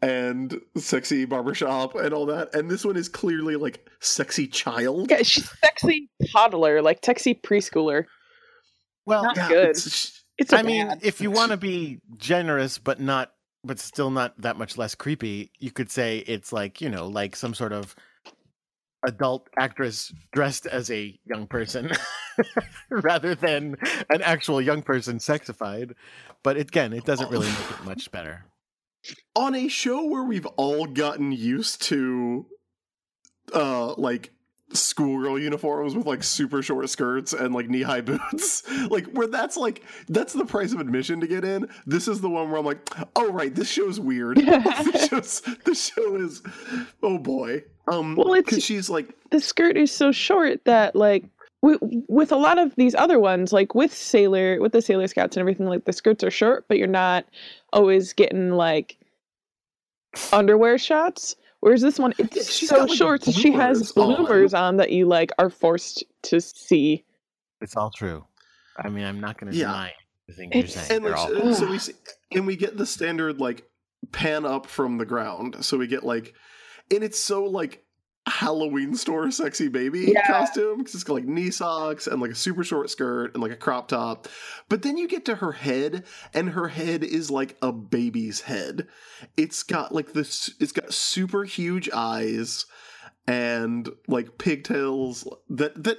and sexy barbershop and all that, and this one is clearly like sexy child. Yeah, she's sexy toddler, like sexy preschooler. Well, Not Yeah, good. it's- It's a I mean, if you want to [LAUGHS] be generous, but not, but still not that much less creepy, you could say it's like you know, like some sort of adult actress dressed as a young person, [LAUGHS] rather than an actual young person sexified. But again, it doesn't really make it [LAUGHS] much better. on a show where we've all gotten used to uh like schoolgirl uniforms with like super short skirts and like knee-high [LAUGHS] boots. Like where that's like that's the price of admission to get in. This is the one where i'm like oh right this show's weird. [LAUGHS] [LAUGHS] This, show's, this show is oh boy. Um Well, it's- she's like the skirt is so short that like with, with a lot of these other ones like with sailor with the sailor scouts and everything like the skirts are short but you're not always getting like underwear shots whereas this one it's she's so got, like, short she has bloomers on. on that you like are forced to see It's all true. I mean, I'm not going to Yeah. deny the things you're It's- saying. and like, all uh, so, so we see, and we get the standard like pan up from the ground. So we get like, and it's so like Halloween store sexy baby Yeah. costume because it's got like knee socks and like a super short skirt and like a crop top. But then you get to her head, and her head is like a baby's head. It's got like this. It's got super huge eyes and like pigtails that that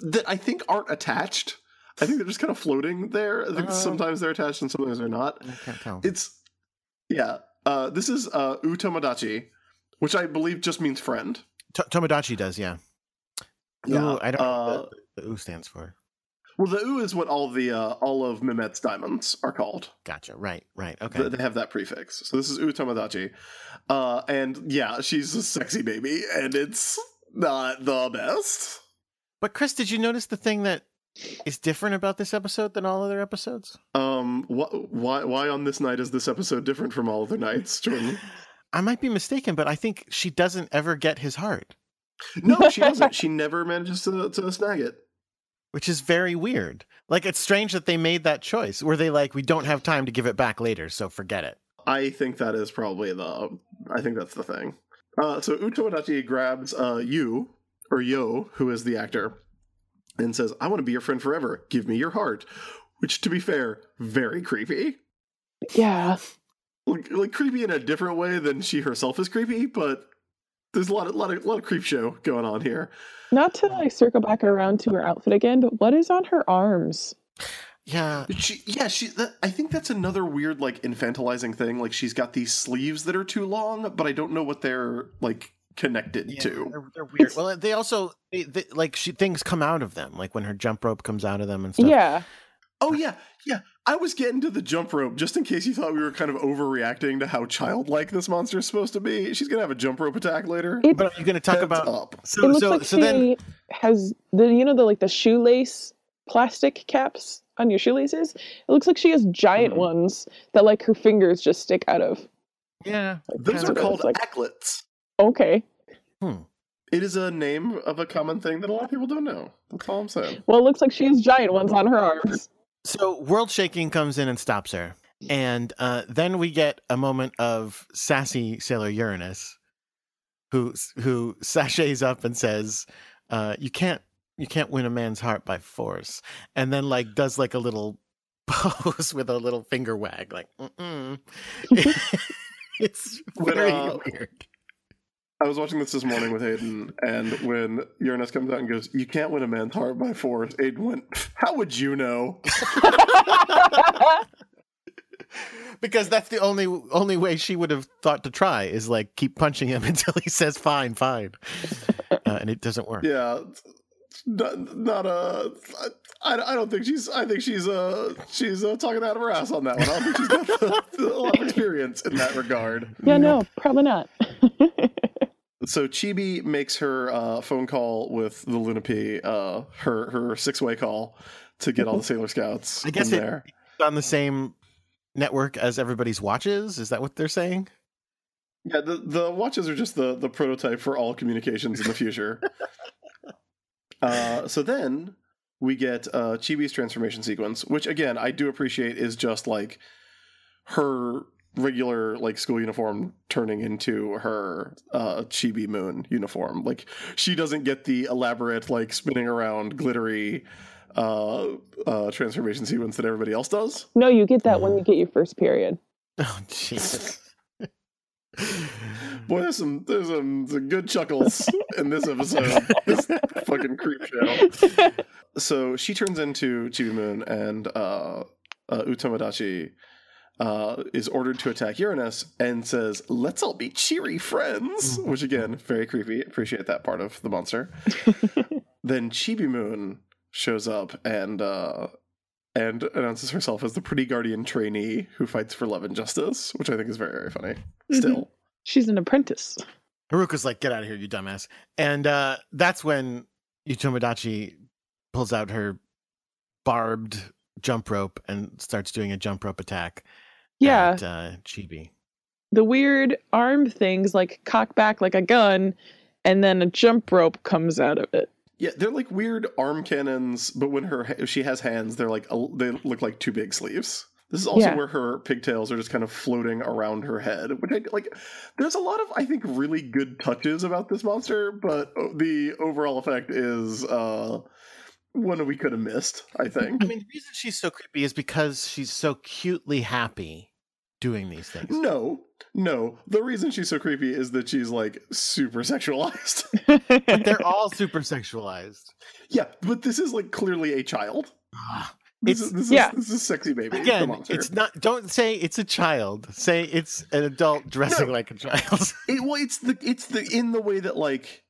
that I think aren't attached. I think they're just kind of floating there. I think Uh. sometimes they're attached and sometimes they're not. I can't tell. It's yeah. Uh, this is uh, Utomodachi, which I believe just means friend. To- Tomodachi does, yeah. Yeah, Ooh, I don't know uh, what the, the U stands for. Well, the U is what all the uh, all of Mimete's diamonds are called. Gotcha. Right, right. Okay. Th- They have that prefix. So this is Utomodachi, uh, and yeah, she's a sexy baby, and it's not the best. But Chris, did you notice the thing that is different about this episode than all other episodes? Um, wh- why why on this night is this episode different from all other nights, Jordan? [LAUGHS] I might be mistaken, but I think she doesn't ever get his heart. No, she [LAUGHS] doesn't. She never manages to to snag it. which is very weird. Like it's strange that they made that choice. Were they like, we don't have time to give it back later, so forget it? I think that is probably the. I think that's the thing. Uh, so Utomodachi grabs uh, you or Yo, who is the actor, and says, "I want to be your friend forever. Give me your heart." Which, to be fair, very creepy. Yeah. Like, like creepy in a different way than she herself is creepy, but there's a lot of lot of a lot of creep show going on here. Not to like circle back around to her outfit again, but what is on her arms? Yeah. She, yeah, she. That, I think that's another weird, like, infantilizing thing. Like, she's got these sleeves that are too long, but I don't know what they're like connected Yeah, to. they're, they're weird. well, they also they, they, like she things come out of them, like when her jump rope comes out of them and stuff. Yeah. Oh yeah, yeah. I was getting to the jump rope just in case you thought we were kind of overreacting to how childlike this monster is supposed to be. She's gonna have a jump rope attack later. It, But are you going to talk about? up. it So looks so like so she then has the you know the like the shoelace plastic caps on your shoelaces. It looks like she has giant Mhm. ones that like her fingers just stick out of. yeah. Those are called like- aglets. Okay. It is a name of a common thing that a lot of people don't know. That's all I'm saying. Well, it looks like she has giant ones on her arms. So World Shaking comes in and stops her, and uh, then we get a moment of sassy Sailor Uranus, who who sachets up and says, uh, "You can't you can't win a man's heart by force," and then like [SIGHS] does like a little [LAUGHS] pose with a little finger wag, like Mm-mm. [LAUGHS] [LAUGHS] it's very uh, weird. I was watching this this morning with Aiden, and when Uranus comes out and goes, "You can't win a man's heart by force," Aiden went, "How would you know?" [LAUGHS] because that's the only only way she would have thought to try is like keep punching him [LAUGHS] until he says fine fine uh, and it doesn't work Yeah, not, not uh, I, I don't think she's. I think she's uh she's uh, talking out of her ass on that one. I don't think she's got the, the, a lot of experience in that regard. yeah, no, probably not. [LAUGHS] So Chibi makes her uh, phone call with the Lunapi, uh, her her six way call to get all the Sailor Scouts I guess in it- there. on the same network as everybody's watches is that what they're saying Yeah, the the watches are just the the prototype for all communications in the future. [LAUGHS] uh, so then we get uh, Chibi's transformation sequence, which again I do appreciate is just like her regular like school uniform turning into her uh chibi moon uniform. Like she doesn't get the elaborate like spinning around glittery uh uh transformation sequence that everybody else does. No, you get that when you get your first period. [LAUGHS] oh jesus [LAUGHS] Boy, there's some there's some, some good chuckles in this episode. this fucking creep show. So she turns into Chibi Moon, and uh, uh, Utomodachi uh, is ordered to attack Uranus and says, "Let's all be cheery friends," which again, very creepy. Appreciate that part of the monster. [LAUGHS] then Chibi Moon shows up and uh, and announces herself as the pretty guardian trainee who fights for love and justice, which I think is very very funny. Still. She's an apprentice. haruka's like get out of here you dumbass and uh that's when utomodachi pulls out her barbed jump rope and starts doing a jump rope attack Yeah, at, uh, chibi the weird arm things like cock back like a gun, and then a jump rope comes out of it. Yeah, they're like weird arm cannons, but when her if she has hands, they're like they look like two big sleeves. This is also Yeah. where her pigtails are just kind of floating around her head, which I like. There's a lot of I think really good touches about this monster, but the overall effect is uh one we could have missed. I think. I mean, the reason she's so creepy is because she's so cutely happy doing these things. No, no. The reason she's so creepy is that she's like super sexualized. [LAUGHS] But they're all super sexualized. yeah, but this is like clearly a child. This It's- is this yeah. is this is sexy baby. the Again, monster. it's not. Don't say it's a child. Say it's an adult dressing No. like a child. [LAUGHS] It, well, it's the it's the in the way that like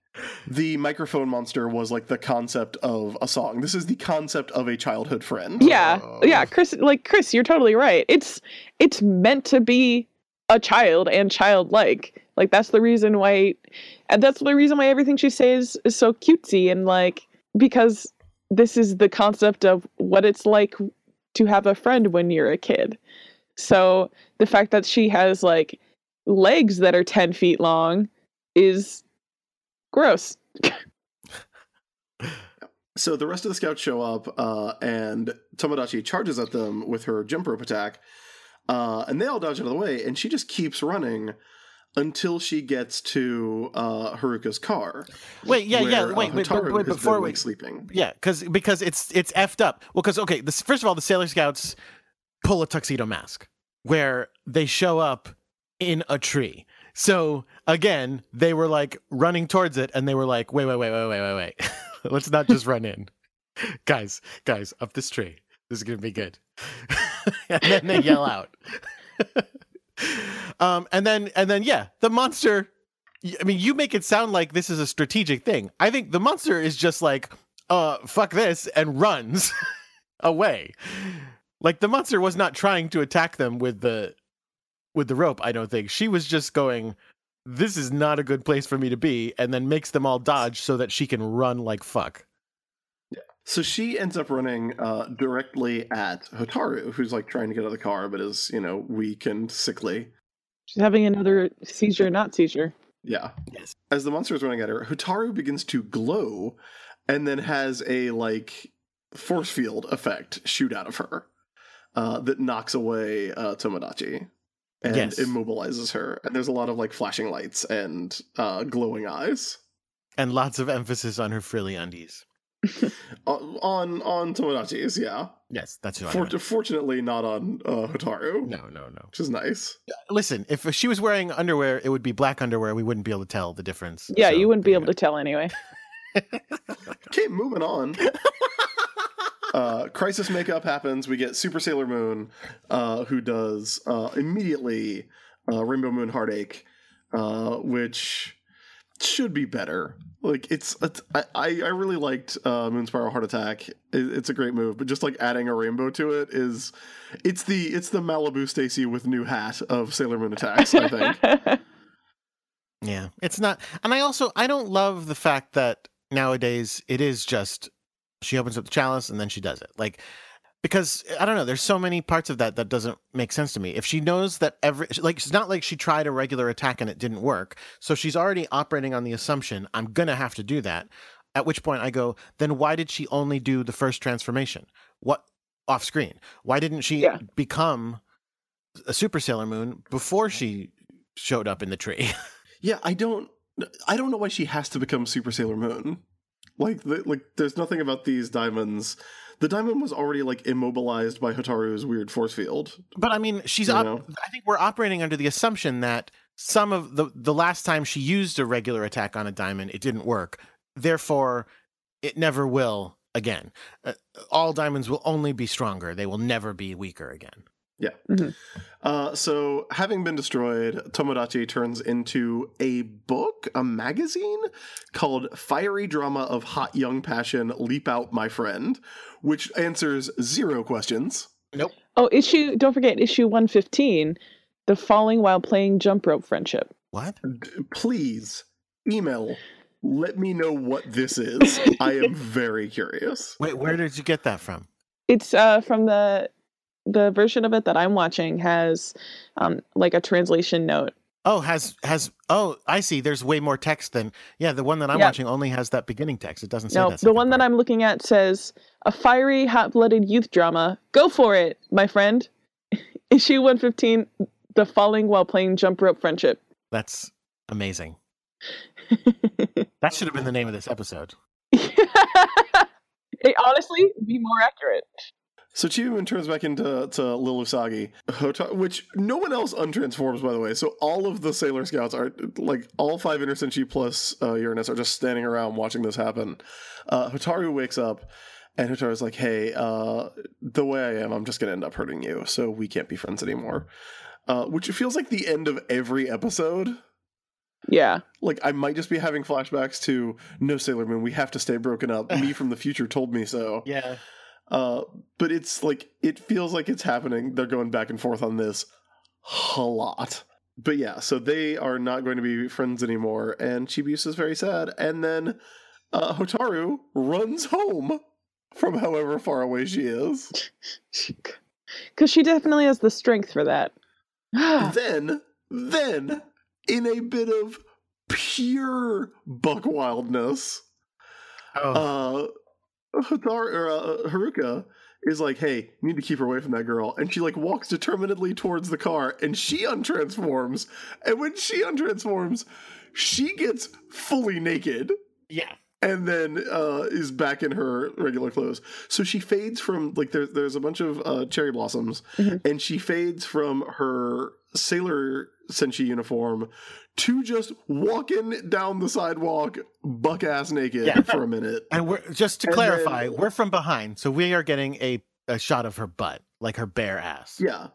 the microphone monster was like the concept of a song. This is the concept of a childhood friend. yeah, Oh. yeah, Chris. Like Chris, you're totally right. It's it's meant to be a child and childlike. Like that's the reason why, and that's the reason why everything she says is so cutesy and like because this is the concept of what it's like to have a friend when you're a kid. So the fact that she has like legs that are ten feet long is gross. [LAUGHS] So the rest of the scouts show up, uh, and Tomodachi charges at them with her jump rope attack, uh, and they all dodge out of the way, and she just keeps running until she gets to uh, Haruka's car. Wait, yeah, yeah. where, uh, Wait, wait, wait, wait before been, we like, sleeping. Yeah, because because it's it's effed up. Well, because okay, this, first of all, the Sailor Scouts pull a tuxedo mask where they show up in a tree. So again, they were like running towards it, and they were like, "Wait, wait, wait, wait, wait, wait, wait. [LAUGHS] Let's not just run in, [LAUGHS] guys, guys, up this tree. This is gonna be good." [LAUGHS] and then they yell out. Um, and then and then yeah, the monster. I mean, you make it sound like this is a strategic thing. I think the monster is just like, uh, fuck this, and runs [LAUGHS] away. Like the monster was not trying to attack them with the with the rope, I don't think. She was just going, This is not a good place for me to be, and then makes them all dodge so that she can run like fuck. So she ends up running uh, directly at Hotaru, who's like trying to get out of the car, but is you know weak and sickly. She's having another seizure, not seizure. Yeah. Yes. As the monster is running at her, Hotaru begins to glow, and then has a like force field effect shoot out of her uh, that knocks away uh, Tomodachi and Yes. immobilizes her. And there's a lot of like flashing lights and uh, glowing eyes And lots of emphasis on her frilly undies. [LAUGHS] on on, on Tomodachi's. Yeah. Yes, that's who For- meant. fortunately, not on uh, Hotaru, No, no, no. which is nice. Listen, if she was wearing underwear, it would be black underwear. We wouldn't be able to tell the difference. Yeah, So, you wouldn't be there able to tell anyway. Okay, [LAUGHS] [LAUGHS] moving on. uh, crisis makeup happens. We get Super Sailor Moon, uh, who does uh, immediately uh, Rainbow Moon Heartache, uh, which should be better. Like it's, it's I, I I really liked uh, Moon Spiral Heart Attack. It, it's a great move, but just like adding a rainbow to it is, it's the it's the Malibu Stacy with new hat of Sailor Moon attacks. I think. [LAUGHS] Yeah, it's not. And I also I don't love the fact that nowadays it is just she opens up the chalice and then she does it. Like because I don't know, there's so many parts of that that doesn't make sense to me. If she knows that every like it's not like she tried a regular attack and it didn't work, so she's already operating on the assumption I'm gonna have to do that. At which point I go, then why did she only do the first transformation? What off screen? Why didn't she Yeah. become a Super Sailor Moon before she showed up in the tree? [LAUGHS] Yeah, I don't I don't know why she has to become Super Sailor Moon. Like the, like there's nothing about these diamonds. The diamond was already like immobilized by Hotaru's weird force field. But I mean, she's. Op- I think we're operating under the assumption that some of the the last time she used a regular attack on a diamond, it didn't work. Therefore, it never will again. Uh, all diamonds will only be stronger. They will never be weaker again. Uh, so having been destroyed, Tomodachi turns into a book, a magazine called Fiery Drama of Hot Young Passion Leap Out My Friend, which answers zero questions. Nope. Oh, issue, don't forget, issue 115, the falling while playing jump rope friendship. What? D- please email let me know what this is. I am [LAUGHS] very curious. Wait, where did you get that from? It's uh, from the the version of it that I'm watching has um, like a translation note. Oh, has has oh, I see. There's way more text than yeah. The one that I'm Yeah. watching only has that beginning text. It doesn't say that. No, that. the one that I'm looking at says a fiery, hot-blooded youth drama. Go for it, my friend. [LAUGHS] Issue 115, the falling while playing jump rope friendship. That's amazing. [LAUGHS] That should have been the name of this episode. [LAUGHS] it honestly be more accurate. So Chibi Moon turns back into to Lil Usagi, which no one else untransforms, by the way. So all of the Sailor Scouts are like all five Inner Senshi plus uh, Uranus are just standing around watching this happen. Uh, Hotaru wakes up, and Hotaru's like, "Hey, uh, the way I am, I'm just gonna end up hurting you, so we can't be friends anymore." Uh, which feels like the end of every episode. Yeah. Like I might just be having flashbacks to No Sailor Moon. We have to stay broken up. [LAUGHS] Me from the future told me so. Yeah. Uh, but it's like it feels like it's happening. They're going back and forth on this a lot. But yeah, so they are not going to be friends anymore, and Chibiusa is very sad. And then uh, Hotaru runs home from however far away she is. [LAUGHS] Because she definitely has the strength for that. [SIGHS] then, then, in a bit of pure buck wildness, Oh. uh, Or uh, Haruka is like, "Hey, you need to keep her away from that girl," and she like walks determinedly towards the car, and she untransforms, and when she untransforms, she gets fully naked Yeah. and then uh, is back in her regular clothes. So she fades from like there's there's a bunch of uh, cherry blossoms, Mhm. and she fades from her sailor senshi uniform to just walking down the sidewalk buck ass naked Yeah. for a minute. [LAUGHS] And we're just to And clarify, then- we're from behind, so we are getting a, a shot of her butt, like her bare ass. Yeah.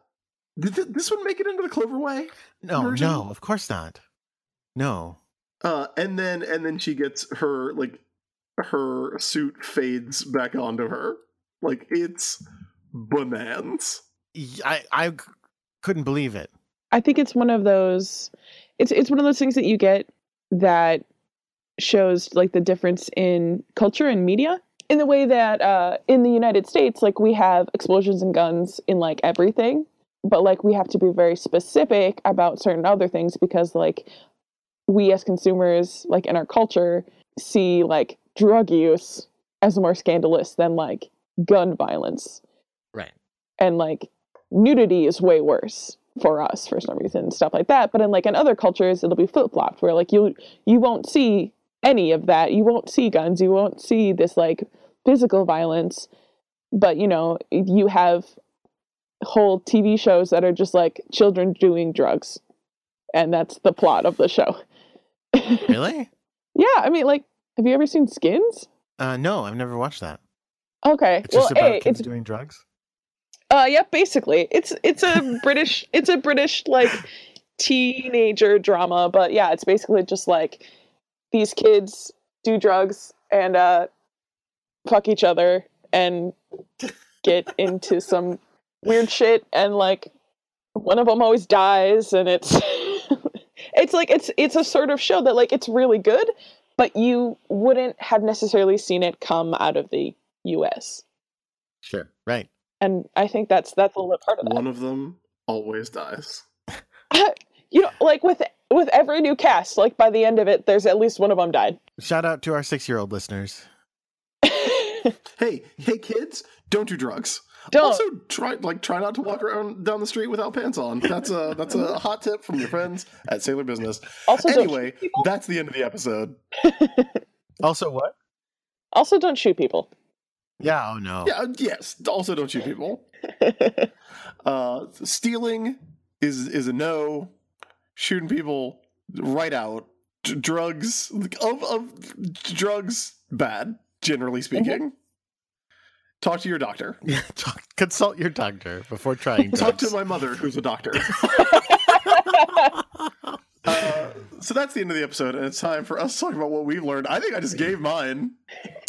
Did th- this one make it into the Cloverway? No, version? no, of course not. No. Uh, and then and then she gets her like her suit fades back onto her. Like it's bananas. I couldn't believe it. I think it's one of those it's it's one of those things that you get that shows like the difference in culture and media in the way that uh in the United States like we have explosions and guns in like everything but like we have to be very specific about certain other things because like we as consumers like in our culture see like drug use as more scandalous than like gun violence Right. and like nudity is way worse for us for some reason stuff like that. But in like in other cultures it'll be flip-flopped where like you you won't see any of that. You won't see guns. You won't see this like physical violence. But you know you have whole tv shows that are just like children doing drugs. And that's the plot of the show. Really? [LAUGHS] yeah i mean like have you ever seen skins? Uh, no, I've never watched that. okay It's just well about hey, kids it's doing drugs. Uh, yeah, basically, it's it's a [LAUGHS] British it's a British like teenager drama, but yeah, it's basically just like these kids do drugs and uh, fuck each other and [LAUGHS] get into some weird shit, and like one of them always dies, and it's [LAUGHS] it's like it's it's a sort of show that like it's really good, but you wouldn't have necessarily seen it come out of the U.S. Sure. Right. And I think that's that's a little bit part of that. One of them always dies. [LAUGHS] you know, like with with every new cast, like by the end of it, there's at least one of them died. Shout out to our six-year-old listeners. [LAUGHS] Hey, hey kids, don't do drugs. Don't. Also try like try not to walk around down the street without pants on. That's a that's a [LAUGHS] hot tip from your friends at Sailor Business. also, Anyway, that's the end of the episode. Also, what? also don't shoot people. Yeah. Oh no. Yeah, yes. Also don't shoot people. [LAUGHS] Uh stealing is is a no. Shooting people right out. D- drugs of of drugs bad, generally speaking. Talk to your doctor. [LAUGHS] Yeah. Talk, consult your doctor before trying to Talk to my mother, who's a doctor. [LAUGHS] So that's the end of the episode, and it's time for us to talk about what we've learned. I think I just gave mine.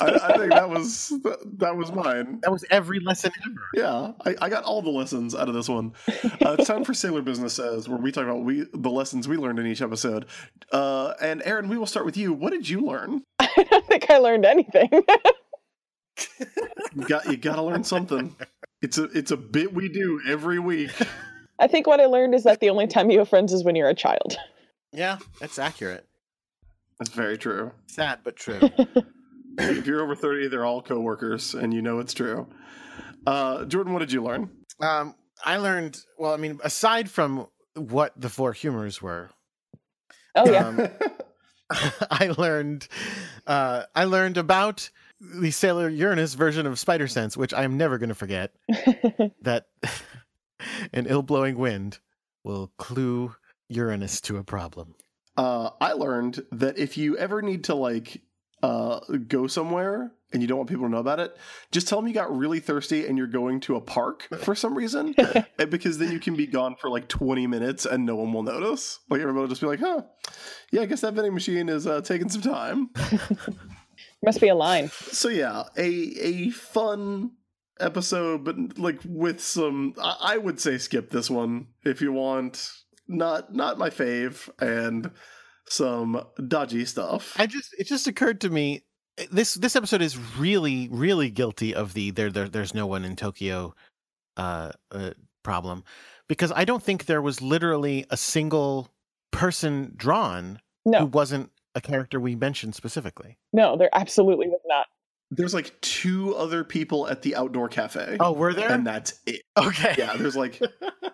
I, I think that was that was mine. that was every lesson ever. Yeah, I, I got all the lessons out of this one. Uh, it's time for Sailor Business Says, where we talk about we the lessons we learned in each episode. Uh, and Aaron, we will start with you. What did you learn? [LAUGHS] I don't think I learned anything. You got you got to learn something. It's a it's a bit we do every week. I think what I learned is that the only time you have friends is when you're a child. Yeah, that's accurate. That's very true. Sad but true. [LAUGHS] If you're over thirty, they're all coworkers, and you know it's true. Uh, Jordan, what did you learn? um, I learned. Well, I mean, aside from what the four humors were, Oh yeah, um, [LAUGHS] I learned. Uh, I learned about the Sailor Uranus version of Spider Sense, which I am never going to forget. [LAUGHS] that an ill-blowing wind will clue Uranus to a problem. uh, I learned that if you ever need to like uh, go somewhere and you don't want people to know about it, just tell them you got really thirsty and you're going to a park for some reason, [LAUGHS] because then you can be gone for like 20 minutes and no one will notice. Like everybody will just be like, "Huh, yeah, I guess that vending machine is uh, taking some time." [LAUGHS] must be a line. So yeah, a a fun episode, but like with some, I, I would say skip this one if you want. Not not my fave, and some dodgy stuff. I just it just occurred to me this this episode is really really guilty of the there, there there's no one in Tokyo uh, uh problem because I don't think there was literally a single person drawn who wasn't a character we mentioned specifically. no, there absolutely was not. There's like two other people at the outdoor cafe. Oh, were there? and that's it. okay. Yeah, there's like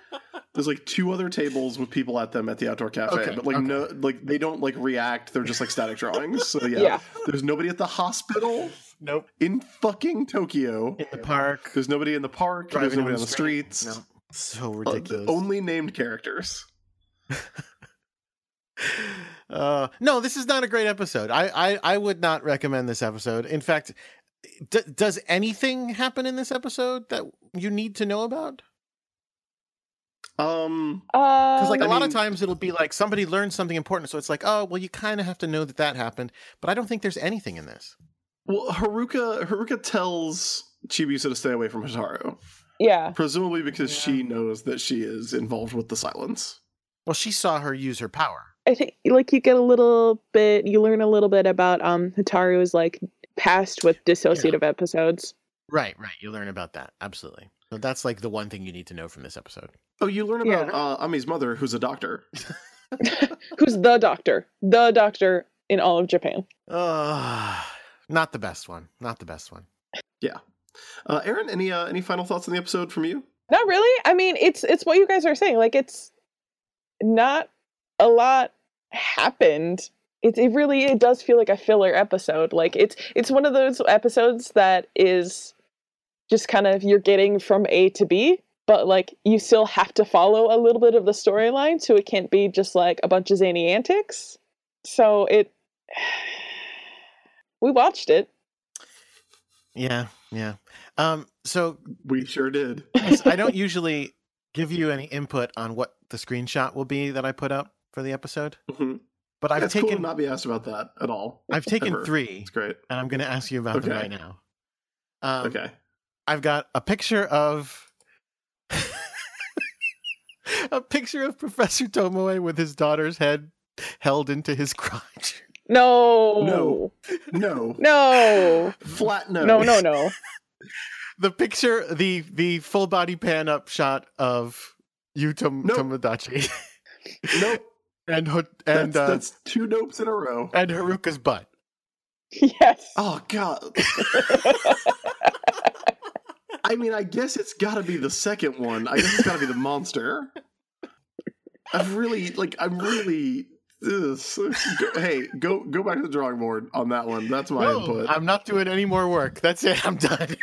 [LAUGHS] there's like two other tables with people at them at the outdoor cafe, Okay, but like okay. no, like they don't like react. They're just like static drawings. So yeah, Yeah. there's nobody at the hospital nope. in fucking Tokyo. In the park. There's nobody in the park. there's nobody on the streets. No. So Uh, ridiculous. only named characters. [LAUGHS] Uh, no, this is not a great episode. I, I, I would not recommend this episode. In fact, d- does anything happen in this episode that you need to know about? Um, Because like Um, a I lot of times it'll be like somebody learned something important, so it's like, oh, well, you kind of have to know that that happened. But I don't think there's anything in this. well, Haruka Haruka tells Chibiusa to stay away from Hotaru, yeah. presumably because Yeah. she knows that she is involved with the silence. Well, she saw her use her power. I think like you get a little bit, you learn a little bit about um Hotaru's like past with dissociative episodes. Right, right. You learn about that. Absolutely. So that's like the one thing you need to know from this episode. Oh, you learn about Yeah. uh, Ami's mother, who's a doctor. [LAUGHS] Who's the doctor? The doctor in all of Japan. Uh, not the best one. Not the best one. Yeah. Uh, Aaron, any uh, any final thoughts on the episode from you? Not really. I mean, it's it's what you guys are saying. Like it's not a lot happened. It it really it does feel like a filler episode. Like it's it's one of those episodes that is just kind of you're getting from A to B, but like you still have to follow a little bit of the storyline, so it can't be just like a bunch of zany antics. So it [SIGHS] we watched it. Yeah, yeah. Um, so We sure did. I don't [LAUGHS] usually give you any input on what the screenshot will be that I put up for the episode, Mhm. but I've it's cool to taken not be asked about that at all. I've [LAUGHS] taken ever. three, It's great. and I'm going to ask you about them right now. Um, okay. I've got a picture of [LAUGHS] a picture of Professor Tomoe with his daughter's head held into his crotch. No. No. No. No. Flat no. No, no, no. [LAUGHS] The picture, the the full body pan up shot of you Tom- Nope. Tomodachi Nope. And Ho- That's, and uh, that's two nopes in a row. and Haruka's butt. Yes. Oh god. [LAUGHS] I mean, I guess it's got to be the second one. I guess it's got to be the monster. I've really like. I'm really. ugh. Go- hey, go go back to the drawing board on that one. That's my No, input. I'm not doing any more work. That's it. I'm done.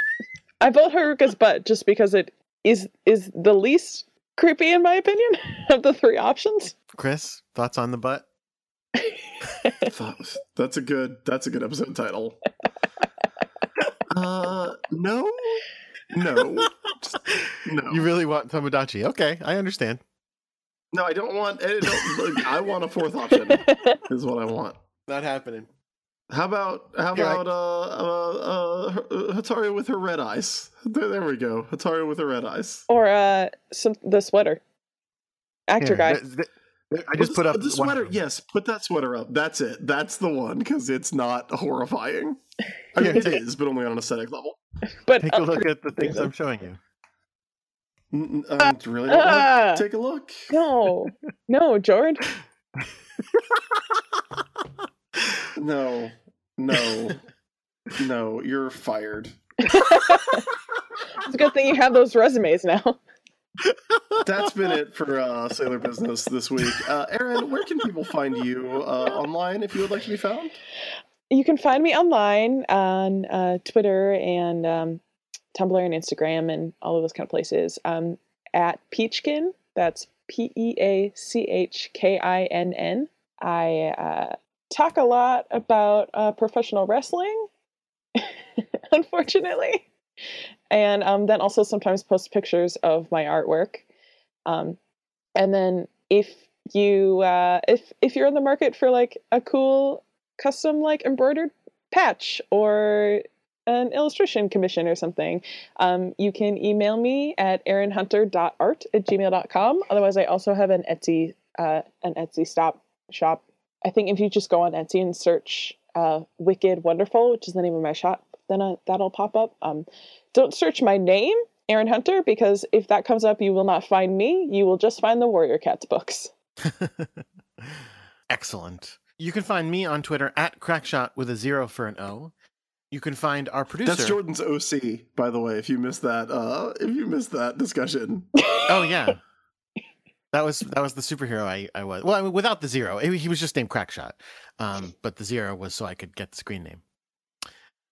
I vote Haruka's butt just because it is is the least creepy in my opinion [LAUGHS] of the three options. Chris, thoughts on the butt? [LAUGHS] Thought- That's a good. That's a good episode title. [LAUGHS] Uh, no, no, no. You really want Tomodachi? Okay, I understand. no, I don't want. I, don't, look, I want a fourth option. Is what I want. Not happening. How about how Here, I- about uh, uh, uh, uh, Hotaru with her red eyes? There, there we go. Hotaru with her red eyes. or uh some the sweater. Actor Here, guy. th- th- I just put the- up the sweater. of. Yes, put that sweater up. That's it. That's the one because it's not horrifying. I mean, Here, it take- is, but only on an aesthetic level. [LAUGHS] But Take a uh, look at the things. I'm showing you. Mm, mm, really don't wanna Ah. take a look. no. No, George. [LAUGHS] No, no, [LAUGHS] no. You're fired. [LAUGHS] It's a good thing you have those resumes now. That's been it for uh, Sailor Business this week. Uh, Aaron, where can people find you uh, online if you would like to be found? You can find me online on uh, Twitter and um, Tumblr and Instagram and all of those kind of places um, at Peachkin. That's P E A C H K I N N. I uh, talk a lot about uh, professional wrestling, [LAUGHS] unfortunately, and um, then also sometimes post pictures of my artwork. Um, and then if you uh, if if you're in the market for like a cool custom like embroidered patch or an illustration commission or something, um, you can email me at aaronhunter.art at gmail.com. Otherwise, I also have an Etsy uh, an Etsy stop shop. I think if you just go on Etsy and search uh, Wicked Wonderful, which is the name of my shop, then uh, that'll pop up. Um, don't search my name, Aaron Hunter, because if that comes up, you will not find me. You will just find the Warrior Cats books. [LAUGHS] Excellent. You can find me on Twitter at crackshot with a zero for an O. you can find our producer. That's Jordan's OC, by the way. If you missed that, uh, if you missed that discussion, Oh yeah, that was that was the superhero I, I was. Well, I mean, without the zero, he he was just named Crackshot, um, but the zero was so I could get the screen name.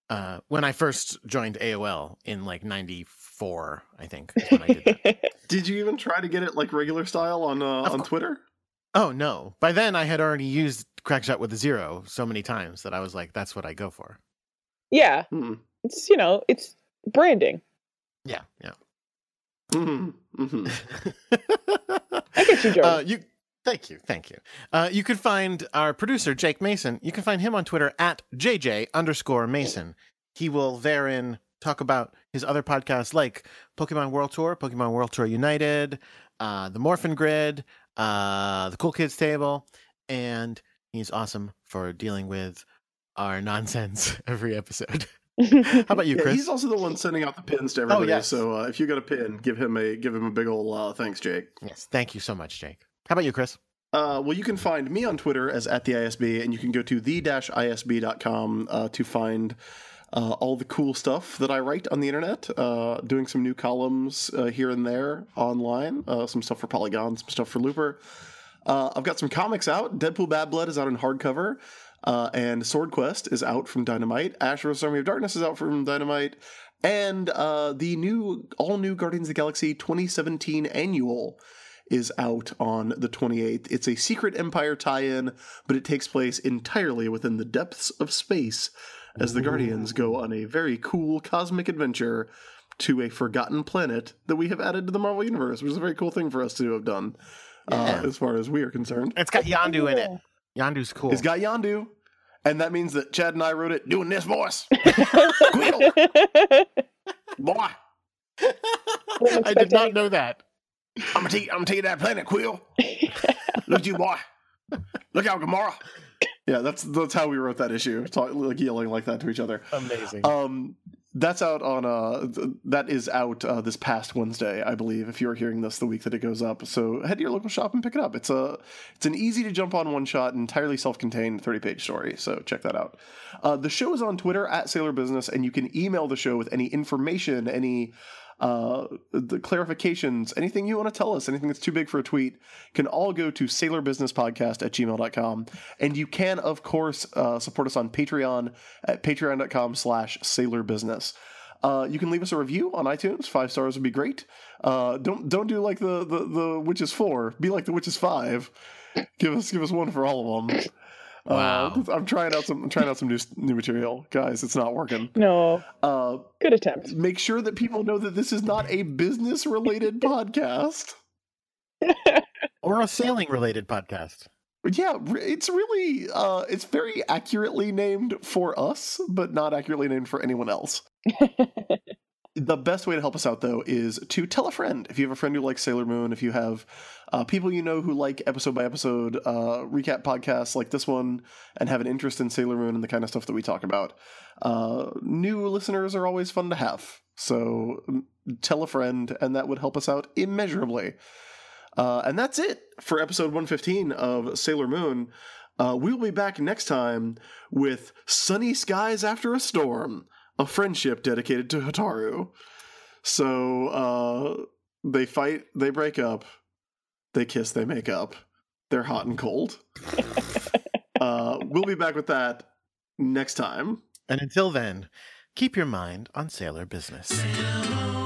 Uh, when I first joined AOL in like '94, I think when I did that. [LAUGHS] did you even try to get it like regular style on uh, on cour- Twitter? Oh no! By then, I had already used Crackshot with a zero so many times that I was like, "That's what I go for." yeah, Hmm. it's you know, it's branding. Yeah, yeah. hmm hmm [LAUGHS] I get you, [LAUGHS] Jordan. Uh, you, thank you, thank you. Uh, you can find our producer Jake Mason. You can find him on Twitter at JJ underscore Mason. He will therein talk about his other podcasts like Pokemon World Tour, Pokemon World Tour United, uh, the Morphin Grid, uh, the Cool Kids Table, and he's awesome for dealing with our nonsense [LAUGHS] every episode. [LAUGHS] How about you, Yeah, Chris? he's also the one sending out the pins to everybody. yes. So uh, if you got a pin, give him a give him a big old uh, thanks, Jake. Yes, thank you so much, Jake. How about you, Chris? Uh, well, you can find me on Twitter as at the ISB, and you can go to the-isb.com uh, to find uh, all the cool stuff that I write on the internet. Uh, doing some new columns uh, here and there online, uh, some stuff for Polygon, some stuff for Looper. Uh, I've got some comics out. Deadpool Bad Blood is out in hardcover, uh, and Sword Quest is out from Dynamite. Ash vs. Army of Darkness is out from Dynamite, and uh, the new all new Guardians of the Galaxy 2017 annual is out on the 28th. It's a Secret Empire tie in, but it takes place entirely within the depths of space as the Guardians go on a very cool cosmic adventure to a forgotten planet that we have added to the Marvel Universe, which is a very cool thing for us to have done. Uh, as far as we are concerned. It's got Yondu in it. Yondu's cool. It's got Yondu, and that means that Chad and I wrote it doing this voice. [LAUGHS] Quill, boy, [LAUGHS] I did not know that. I'm gonna tell you, I'm gonna tell you that planet, Quill. Look at you, boy. Look out, Gamora. Yeah, that's that's how we wrote that issue, talk, like yelling like that to each other. Amazing. Um, that's out on uh, th- that is out uh, this past Wednesday, I believe. If you're hearing this the week that it goes up, so head to your local shop and pick it up. It's a it's an easy to jump on one shot, entirely self-contained, 30 page story. So check that out. Uh, the show is on Twitter at Sailor Business, and you can email the show with any information, any uh, the clarifications, anything you want to tell us, anything that's too big for a tweet, can all go to sailorbusinesspodcast at gmail.com. And you can, of course, uh, support us on Patreon at patreon.com slash sailorbusiness. Uh, you can leave us a review on iTunes. Five stars would be great. Uh, don't don't do like the, the the Witches four. Be like the Witches five. Give us give us one for all of them. Wow. Uh, [LAUGHS] I'm trying out some I'm trying out some new new material, guys. It's not working. no, Uh, good attempt. make sure that people know that this is not a business related [LAUGHS] podcast. [LAUGHS] or a sailing related podcast. Yeah, it's really uh it's very accurately named for us, but not accurately named for anyone else. The best way to help us out, though, is to tell a friend. If you have a friend who likes Sailor Moon, if you have uh, people you know who like episode by episode uh, recap podcasts like this one and have an interest in Sailor Moon and the kind of stuff that we talk about, uh, new listeners are always fun to have. So mm, tell a friend, and that would help us out immeasurably. Uh, and that's it for episode 115 of Sailor Moon. Uh, we'll be back next time with Sunny Skies After a Storm, a friendship dedicated to Hotaru. So uh, they fight, they break up, they kiss, they make up. They're hot and cold. [LAUGHS] uh, we'll be back with that next time. And until then, keep your mind on sailor business. Sailor Moon.